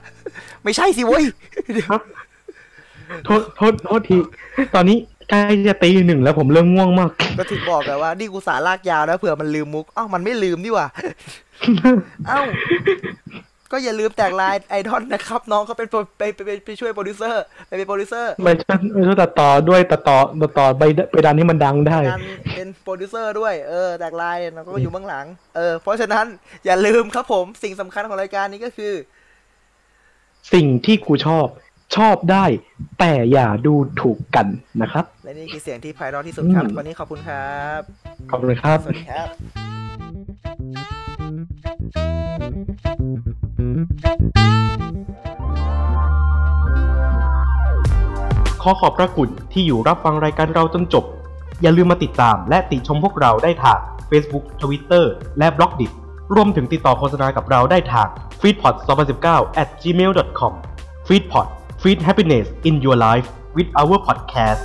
ไม่ใช่สิเว้ย โทษโทษโทษที ตอนนี้ใกล้จะตีหนึ่งแล้วผมเริ่มง่วงมาก ก็ถึงบอกไงว่านี่กูสาลากยาวแล้วเผื่อมันลืมมุกอ้าวมันไม่ลืมนี่หว่าเอ้าก็อย่าลืมแตกลายไอดอลนะครับ น้องเขาเป็นโปรไปไปไปไปช่วยโปรดิวเซอร์ไปเป็นโปรดิวเซอร์ไม่ใช่ไม่ใช่ตัดต่อด้วยตัดต่อตัดต่อไปไปดันให้มันดังได้งานเป็นโปรดิวเซอร์ด้วยเออแตกลายเนี่ยเราก็อยู่เบื้องหลังเออเพราะฉะนั้นอย่าลืมครับผมสิ่งสำคัญของรายการนี้ก็คือ สิ่งที่กูชอบ ชอบได้ แต่อย่าดูถูกกันนะครับ และนี่คือเสียงที่ไพเราะที่สุดครับอืมวันนี้ขอบคุณครับ ขอบคุณครับ สวัสดีครับ ขอขอบพระคุณที่อยู่รับฟังรายการเราจนจบ อย่าลืมมาติดตามและติชมพวกเราได้ทาง Facebook Twitter และ b l o g d i t รวมถึงติดต่อโฆษณากับเราได้ทาง f e e d p o t 2019 at gmail.com f e e d p o t Feed Happiness in Your Life with our podcast